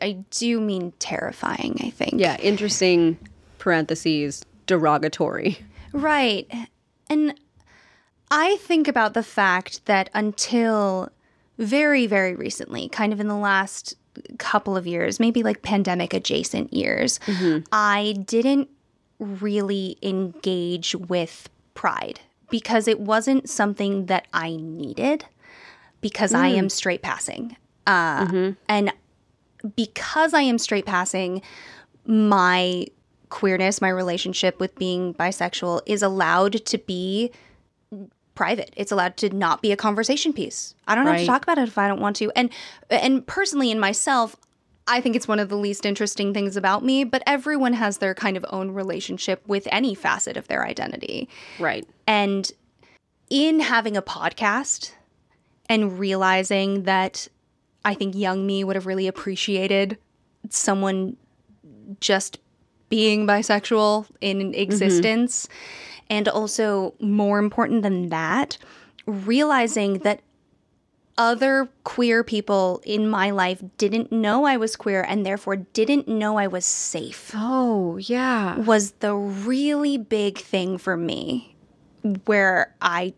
I do mean terrifying, I think. Yeah, interesting parentheses, derogatory. Right. And I think about the fact that until very, very recently, kind of in the last couple of years, maybe like pandemic adjacent years, mm-hmm. I didn't really engage with pride because it wasn't something that I needed because I am mm. straight passing. Uh, mm-hmm. And because I am straight passing, my queerness, my relationship with being bisexual is allowed to be private. It's allowed to not be a conversation piece. I don't have to talk about it if I don't want to. And and personally in myself, I think it's one of the least interesting things about me, but everyone has their kind of own relationship with any facet of their identity. Right. And in having a podcast and realizing that I think young me would have really appreciated someone just being bisexual in mm-hmm. existence. And also, more important than that, realizing that other queer people in my life didn't know I was queer and therefore didn't know I was safe Oh, yeah. was the really big thing for me where I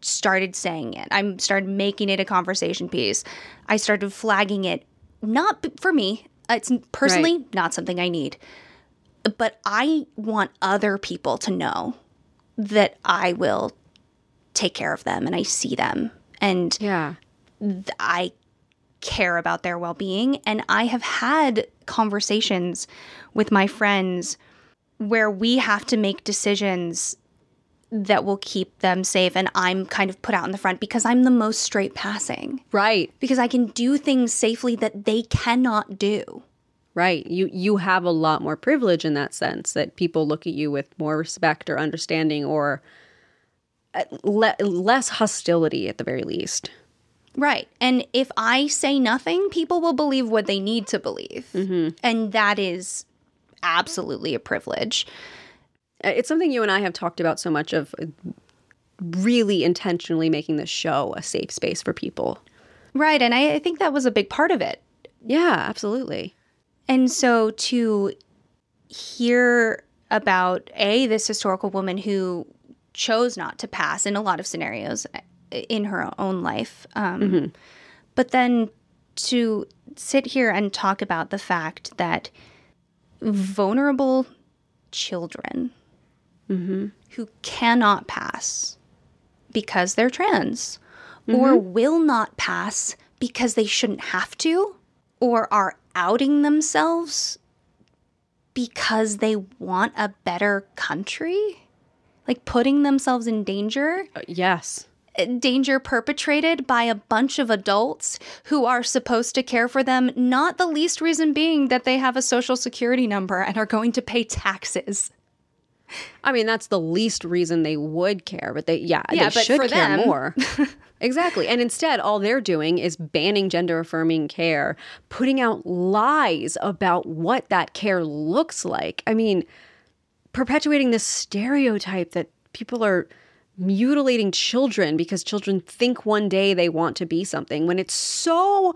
started saying it. I started making it a conversation piece. I started flagging it not for me. It's personally not something I need. But I want other people to know that I will take care of them and I see them and Yeah. th- I care about their well being. And I have had conversations with my friends where we have to make decisions that will keep them safe. And I'm kind of put out in the front because I'm the most straight passing, Right. because I can do things safely that they cannot do. Right. You you have a lot more privilege in that sense that people look at you with more respect or understanding or uh, le- less hostility at the very least. Right. And if I say nothing, people will believe what they need to believe. And that is absolutely a privilege. Uh, It's something you and I have talked about so much of uh, really intentionally making this show a safe space for people. Right. And I, I think that was a big part of it. Yeah, absolutely. And so to hear about a this historical woman who chose not to pass in a lot of scenarios uh, in her own life, um, but then to sit here and talk about the fact that vulnerable children who cannot pass because they're trans or will not pass because they shouldn't have to or are outing themselves because they want a better country like putting themselves in danger Uh, yes. danger perpetrated by a bunch of adults who are supposed to care for them not the least reason being that they have a social security number and are going to pay taxes I mean, that's the least reason they would care, but they, yeah, Yeah, they but should for care them- more. exactly. And instead, all they're doing is banning gender affirming care, putting out lies about what that care looks like. I mean, perpetuating this stereotype that people are mutilating children because children think one day they want to be something when it's so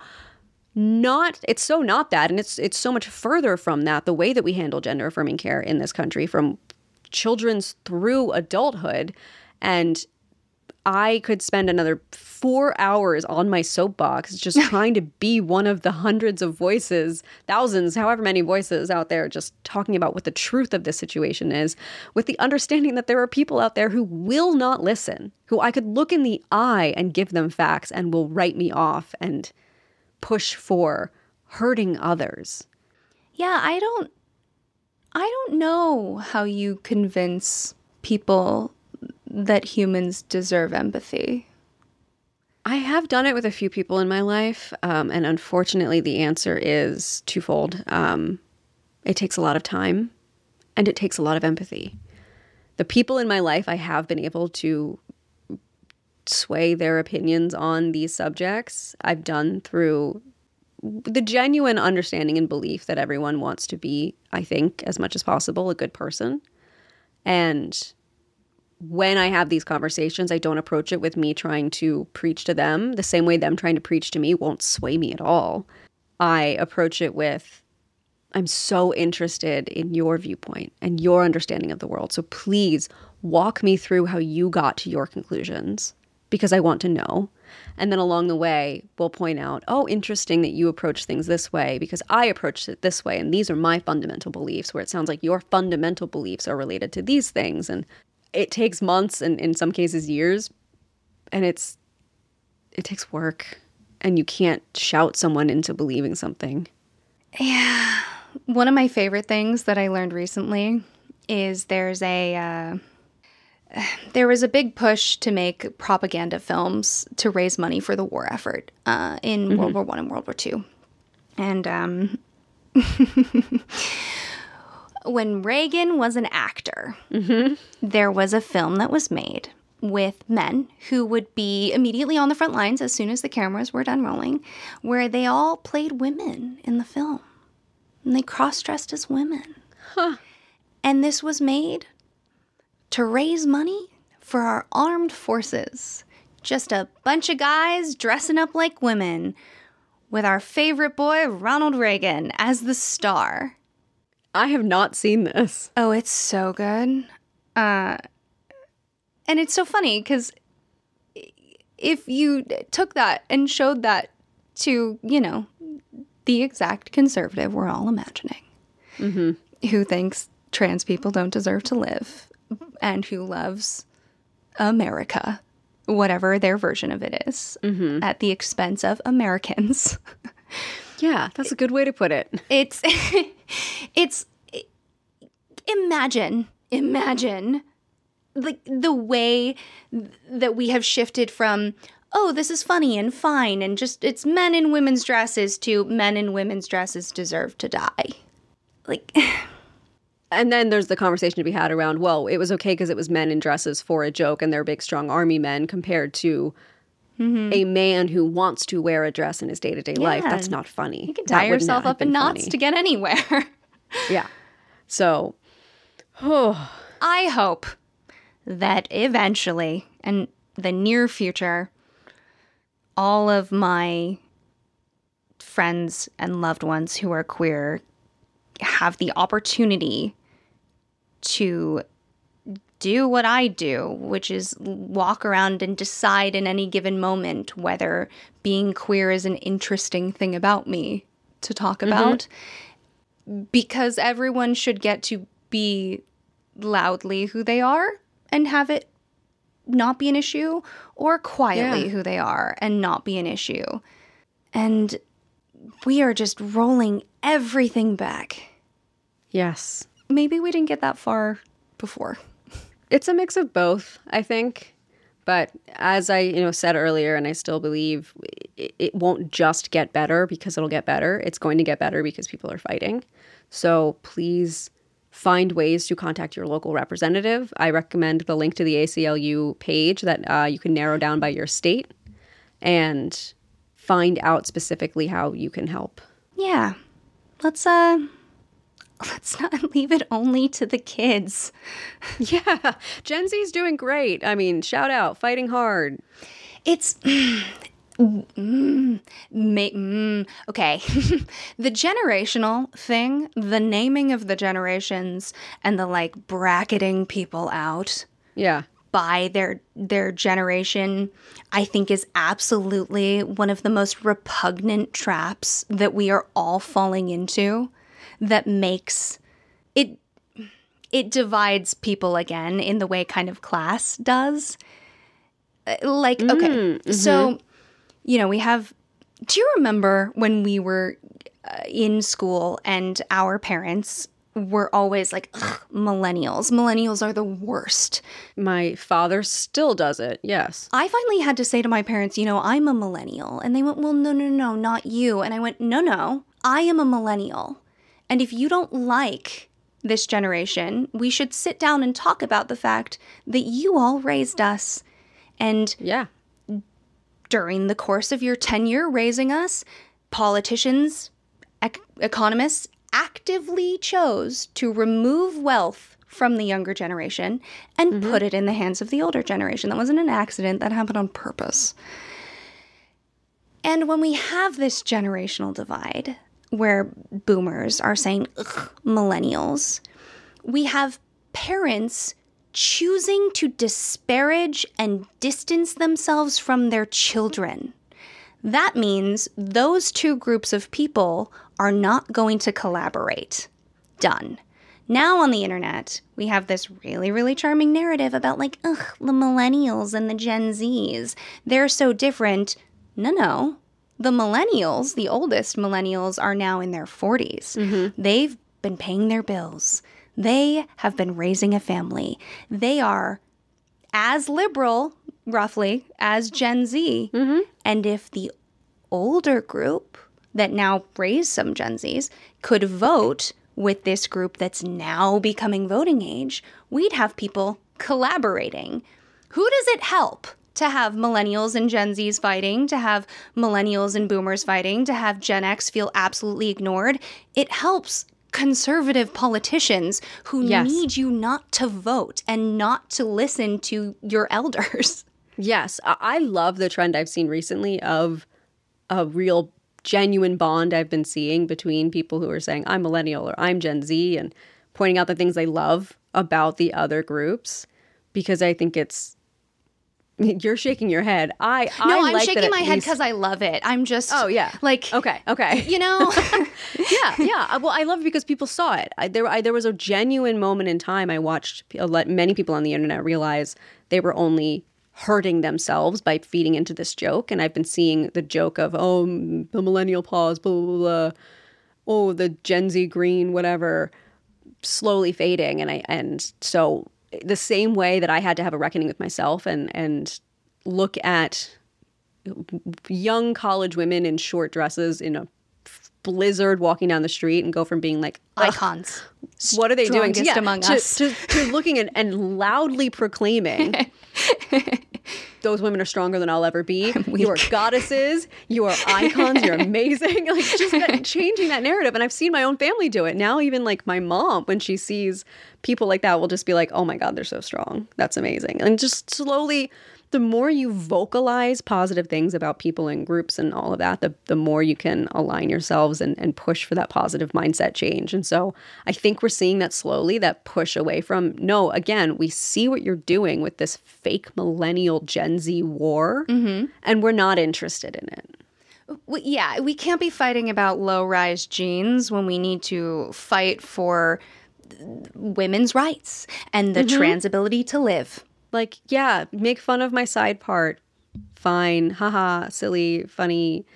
not it's so not that and it's it's so much further from that the way that we handle gender affirming care in this country from children's through adulthood and I could spend another 4 hours on my soapbox just trying to be one of the hundreds of voices, thousands, however many voices out there just talking about what the truth of this situation is with the understanding that there are people out there who will not listen, who I could look in the eye and give them facts and will write me off and push for hurting others. Yeah, I don't I don't know how you convince people that humans deserve empathy. I have done it with a few people in my life, um, and unfortunately, the answer is twofold. Um, it takes a lot of time, and it takes a lot of empathy. The people in my life I have been able to sway their opinions on these subjects, I've done through the genuine understanding and belief that everyone wants to be, I think, as much as possible, a good person. And when I have these conversations, I don't approach it with me trying to preach to them the same way them trying to preach to me won't sway me at all. I approach it with, I'm so interested in your viewpoint and your understanding of the world. So please walk me through how you got to your conclusions because I want to know. And then along the way, we'll point out, oh, interesting that you approach things this way because I approached it this way. And these are my fundamental beliefs, where it sounds like your fundamental beliefs are related to these things. And it takes months and in some cases years. And it's, it takes work. And you can't shout someone into believing something. Yeah. One of my favorite things that I learned recently is there's a uh, there was a big push to make propaganda films to raise money for the war effort uh, in mm-hmm. World War One and World War Two, and um, when Reagan was an actor, mm-hmm. there was a film that was made with men who would be immediately on the front lines as soon as the cameras were done rolling, where they all played women in the film. And they cross dressed as women. Huh. And this was made to raise money for our armed forces. Just a bunch of guys dressing up like women, with our favorite boy, Ronald Reagan, as the star. I have not seen this. Oh, it's so good. Uh, and it's so funny because if you took that and showed that to, you know, the exact conservative we're all imagining, mm-hmm. who thinks trans people don't deserve to live and who loves America, whatever their version of it is, mm-hmm. at the expense of Americans. yeah, that's a good way to put it. It's, it's, imagine, imagine like the way that we have shifted from oh this is funny and fine and just it's men in women's dresses to men in women's dresses deserve to die like and then there's the conversation to be had around well it was okay because it was men in dresses for a joke and they're big strong army men compared to mm-hmm. a man who wants to wear a dress in his day-to-day life that's not funny. You can tie yourself up in knots funny. to get anywhere. Yeah. So oh i hope that eventually, in the near future, all of my friends and loved ones who are queer have the opportunity to do what I do, which is walk around and decide in any given moment whether being queer is an interesting thing about me to talk mm-hmm. about. Because everyone should get to be loudly who they are and have it not be an issue, or quietly yeah. who they are and not be an issue. And we are just rolling everything back. Yes. Maybe we didn't get that far before. It's a mix of both, I think. But as I, you know, said earlier, and I still believe it, it won't just get better because it'll get better. It's going to get better because people are fighting. So please find ways to contact your local representative. I recommend the link to the ACLU page that uh, you can narrow down by your state and find out specifically how you can help. Yeah. Let's uh let's not leave it only to the kids. yeah. Gen Z's doing great. I mean, shout out, fighting hard. It's Mm, mm, okay. the generational thing, the naming of the generations and the like bracketing people out. Yeah. By their their generation, I think is absolutely one of the most repugnant traps that we are all falling into that makes it it divides people again in the way kind of class does. Uh, like okay. Mm, mm-hmm. So you know, we have. Do you remember when we were uh, in school and our parents were always like, millennials. Millennials are the worst. My father still does it, yes. I finally had to say to my parents, you know, I'm a millennial. And they went, well, no, no, no, not you. And I went, no, no, I am a millennial. And if you don't like this generation, we should sit down and talk about the fact that you all raised us. And yeah during the course of your tenure raising us, politicians, ec- economists actively chose to remove wealth from the younger generation and mm-hmm. put it in the hands of the older generation. That wasn't an accident, that happened on purpose. And when we have this generational divide where boomers are saying millennials, we have parents choosing to disparage and distance themselves from their children. That means those two groups of people are not going to collaborate. Done. Now on the internet, we have this really, really charming narrative about, like, ugh, the millennials and the Gen Zs. They're so different. No, no. The millennials, the oldest millennials, are now in their 40s. Mm-hmm. They've been paying their bills, they have been raising a family. They are as liberal, roughly, as Gen Z. Mm-hmm. And if the older group that now raised some Gen Zs could vote with this group that's now becoming voting age, we'd have people collaborating. Who does it help to have millennials and Gen Zs fighting, to have millennials and boomers fighting, to have Gen X feel absolutely ignored? It helps conservative politicians who Yes. need you not to vote and not to listen to your elders. Yes, I I love the trend I've seen recently of a real genuine bond I've been seeing between people who are saying I'm millennial or I'm Gen Z and pointing out the things they love about the other groups because I think it's you're shaking your head. I No, I I'm like shaking my head because I love it. I'm just Oh yeah. like Okay. Okay. you know yeah, yeah. Uh, Well, I love it because people saw it. I, there, I, there was a genuine moment in time. I watched let many people on the internet realize they were only hurting themselves by feeding into this joke, and I've been seeing the joke of oh, the millennial pause, blah blah blah, oh, the Gen Z green, whatever, slowly fading, and I and so the same way that I had to have a reckoning with myself and and look at young college women in short dresses in a blizzard walking down the street and go from being like icons. what are they doing Strongest among to, us. to, to looking at and loudly proclaiming those women are stronger than I'll ever be. You are goddesses. You are icons. You're amazing. Like just that, changing that narrative. And I've seen my own family do it. Now even like my mom, when she sees people like that, will just be like, "Oh my god, they're so strong. That's amazing." And just slowly. The more you vocalize positive things about people and groups and all of that, the, the more you can align yourselves and, and push for that positive mindset change. And so I think we're seeing that slowly, that push away from, no, again, we see what you're doing with this fake millennial Gen Z war, mm-hmm. and we're not interested in it. Well, yeah, we can't be fighting about low rise jeans when we need to fight for women's rights and the mm-hmm. trans ability to live. Like, yeah, make fun of my side part. Fine. Haha, silly, funny.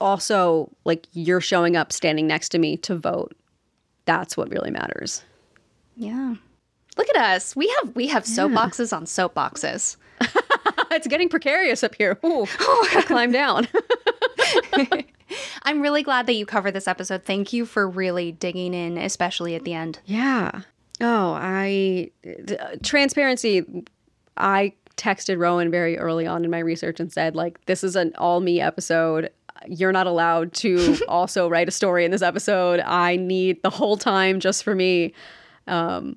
Also, like, you're showing up standing next to me to vote. That's what really matters. Yeah. Look at us. We have we have soapboxes on soapboxes. it's getting precarious up here. Ooh, climb down. I'm really glad that you covered this episode. Thank you for really digging in, especially at the end. Yeah. Oh, I uh, transparency. I texted Rowan very early on in my research and said, like, this is an all me episode. You're not allowed to also write a story in this episode. I need the whole time just for me. Um,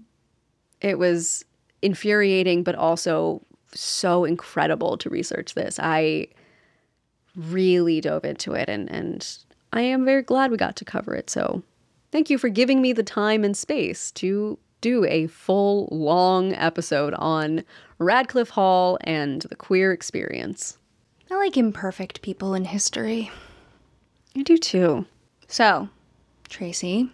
it was infuriating, but also so incredible to research this. I really dove into it, and and I am very glad we got to cover it. So Thank you for giving me the time and space to do a full, long episode on Radclyffe Hall and the queer experience. I like imperfect people in history. I do too. So, Tracey,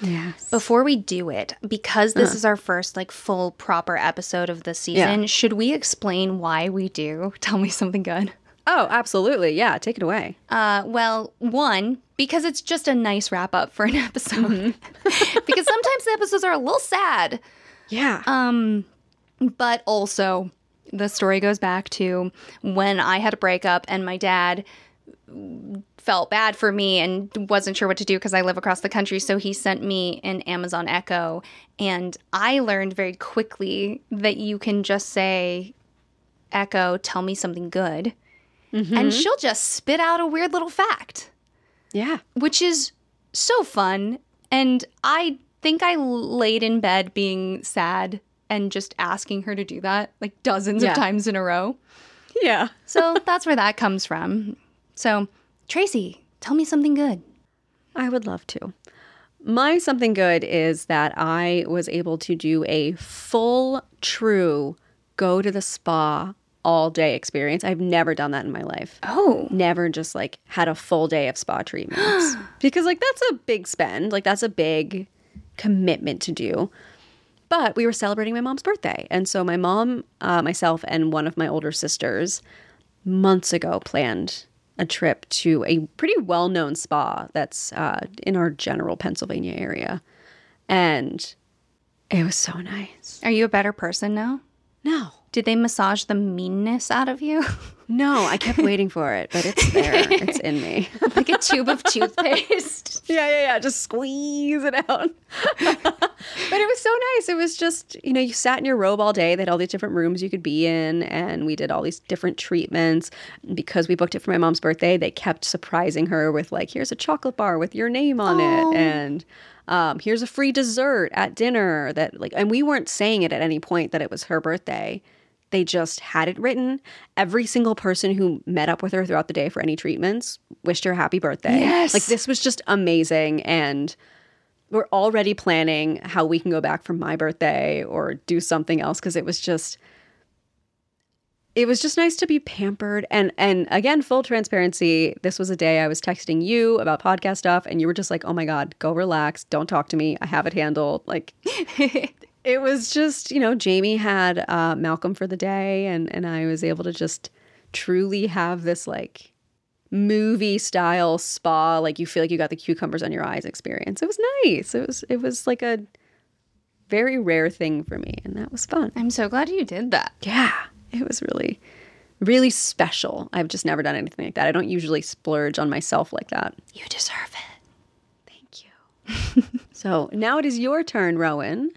Yes. before we do it, because this is our first like full proper episode of the season, Yeah. should we explain why we do Tell Me Something Good? Oh, absolutely. Yeah, take it away. Uh, well, one, because it's just a nice wrap up for an episode. because sometimes the episodes are a little sad. Yeah. Um, but also, the story goes back to when I had a breakup and my dad felt bad for me and wasn't sure what to do because I live across the country. So he sent me an Amazon Echo. And I learned very quickly that you can just say, Echo, tell me something good. And mm-hmm. she'll just spit out a weird little fact yeah. which is so fun. And I think I laid in bed being sad and just asking her to do that like dozens Yeah. of times in a row. Yeah. So that's where that comes from. So, Tracey, tell me something good. I would love to. My something good is that I was able to do a full, true go to the spa all day experience. I've never done that in my life. Oh. Never just like had a full day of spa treatments. because, like, that's a big spend. Like, that's a big commitment to do. But we were celebrating my mom's birthday. And so my mom, uh, myself, and one of my older sisters months ago planned a trip to a pretty well known spa that's uh, in our general Pennsylvania area. And it was so nice. Are you a better person now? No. Did they massage the meanness out of you? No, I kept waiting for it, but it's there. It's in me. like a tube of toothpaste? Yeah, yeah, yeah. Just squeeze it out. but it was so nice. It was just, you know, you sat in your robe all day. They had all these different rooms you could be in, and we did all these different treatments. Because we booked it for my mom's birthday, they kept surprising her with, like, here's a chocolate bar with your name on Oh. it. And um, here's a free dessert at dinner that, like, and we weren't saying it at any point that it was her birthday. They just had it written. Every single person who met up with her throughout the day for any treatments wished her happy birthday. Yes. Like this was just amazing and we're already planning how we can go back for my birthday or do something else because it was just it was just nice to be pampered and and again full transparency this was a day i was texting you about podcast stuff and you were just like oh my god go relax don't talk to me i have it handled like it was just you know jamie had uh, malcolm for the day and and i was able to just truly have this like movie style spa like you feel like you got the cucumbers on your eyes experience. It was nice. It was it was like a very rare thing for me and that was fun. I'm so glad you did that. yeah. It was really really special. I've just never done anything like that. I don't usually splurge on myself like that. You deserve it. thank you. So now it is your turn rowan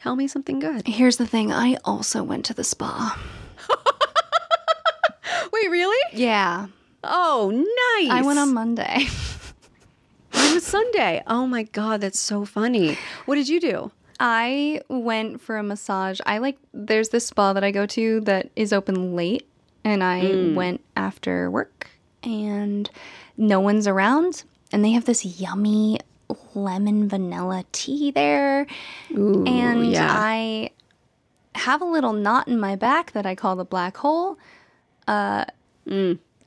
tell me something good Here's the thing I also went to the spa. wait really Yeah. oh nice I went on Monday. on a sunday oh my god that's so funny what did you do I went for a massage. I like there's this spa that I go to that is open late and I hmm. went after work and no one's around and they have this yummy lemon vanilla tea there Ooh, and yeah. I have a little knot in my back that I call the black hole. Uh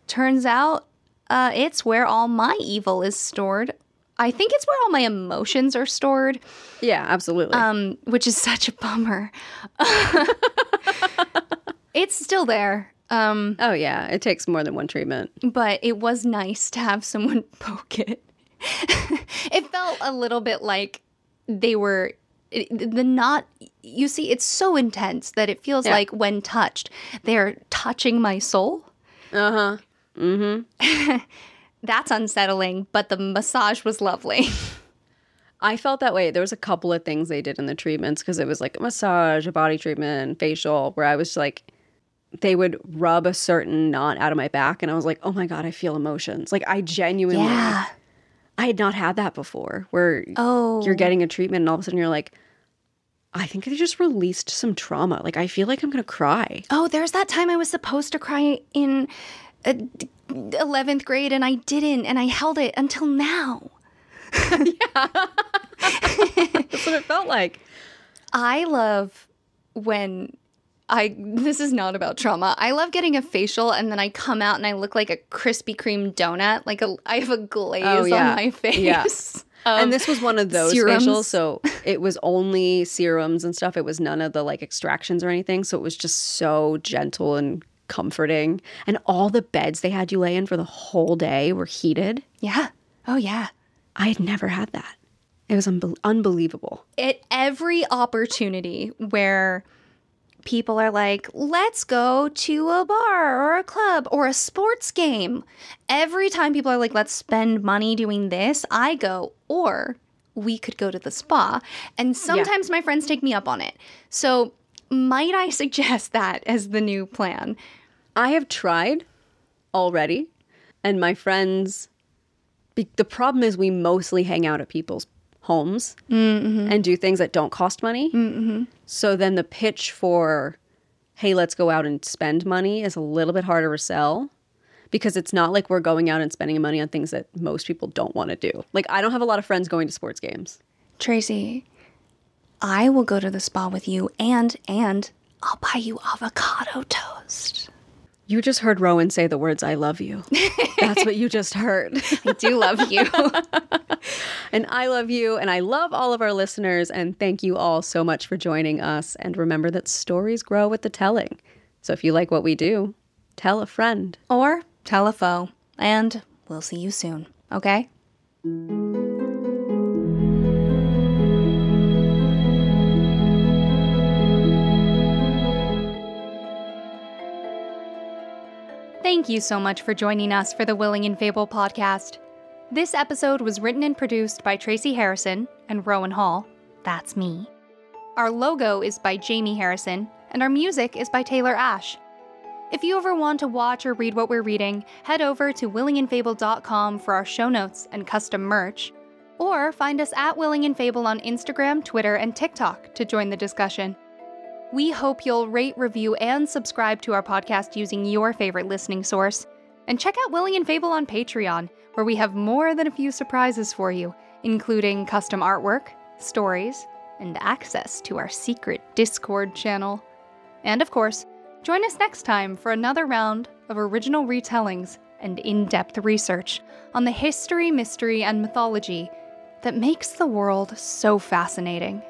turns out uh, it's where all my evil is stored. I think it's where all my emotions are stored yeah absolutely um, which is such a bummer. it's still there, um, Oh yeah, it takes more than one treatment. but it was nice to have someone poke it. it felt a little bit like they were the knot. You see, it's so intense that it feels Yeah. like when touched, they're touching my soul. Uh huh. Mm-hmm. That's unsettling, but the massage was lovely. I felt that way. There was a couple of things they did in the treatments because it was like a massage, a body treatment, facial, where I was like, they would rub a certain knot out of my back, and I was like, oh my god, I feel emotions. Like I genuinely, yeah. I had not had that before, where Oh. you're getting a treatment and all of a sudden you're like, I think they just released some trauma. Like I feel like I'm gonna cry. Oh, there's that time I was supposed to cry in uh, 11th grade and I didn't, and I held it until now. Yeah. That's what it felt like. I love when I, this is not about trauma. I love getting a facial and then I come out and I look like a Krispy Kreme donut. Like a, I have a glaze Oh, yeah. on my face. Yeah. and this was one of those serums. facials so it was only serums and stuff it was none of the like extractions or anything so it was just so gentle and comforting and all the beds they had you lay in for the whole day were heated Yeah. Oh, yeah. i had never had that it was unbel- unbelievable at every opportunity where people are like, let's go to a bar or a club or a sports game. Every time people are like, let's spend money doing this, I go, or we could go to the spa. And sometimes my friends take me up on it. So, might I suggest that as the new plan? i have tried already and my friends the problem is we mostly hang out at people's homes mm-hmm. and do things that don't cost money. Mm-hmm. So then the pitch for, hey, let's go out and spend money is a little bit harder to sell because it's not like we're going out and spending money on things that most people don't want to do. Like I don't have a lot of friends going to sports games. Tracey, I will go to the spa with you and and I'll buy you avocado toast. You just heard Rowan say the words I love you. That's what you just heard. I do love you. and I love you and I love all of our listeners and thank you all so much for joining us and remember that stories grow with the telling. So if you like what we do, tell a friend. or tell a foe. And we'll see you soon, okay? Thank you so much for joining us for the Willing and Fable podcast. This episode was written and produced by Tracey Harrison and Rowan Hall. That's me. Our logo is by Jamie Harrison, and our music is by Taylor Ash. If you ever want to watch or read what we're reading, head over to willingandfable.com for our show notes and custom merch, or find us at Willing and Fable on Instagram, Twitter, and TikTok to join the discussion. We hope you'll rate, review, and subscribe to our podcast using your favorite listening source. And check out Willing and Fable on Patreon, where we have more than a few surprises for you, including custom artwork, stories, and access to our secret Discord channel. And of course, join us next time for another round of original retellings and in depth research on the history, mystery, and mythology that makes the world so fascinating.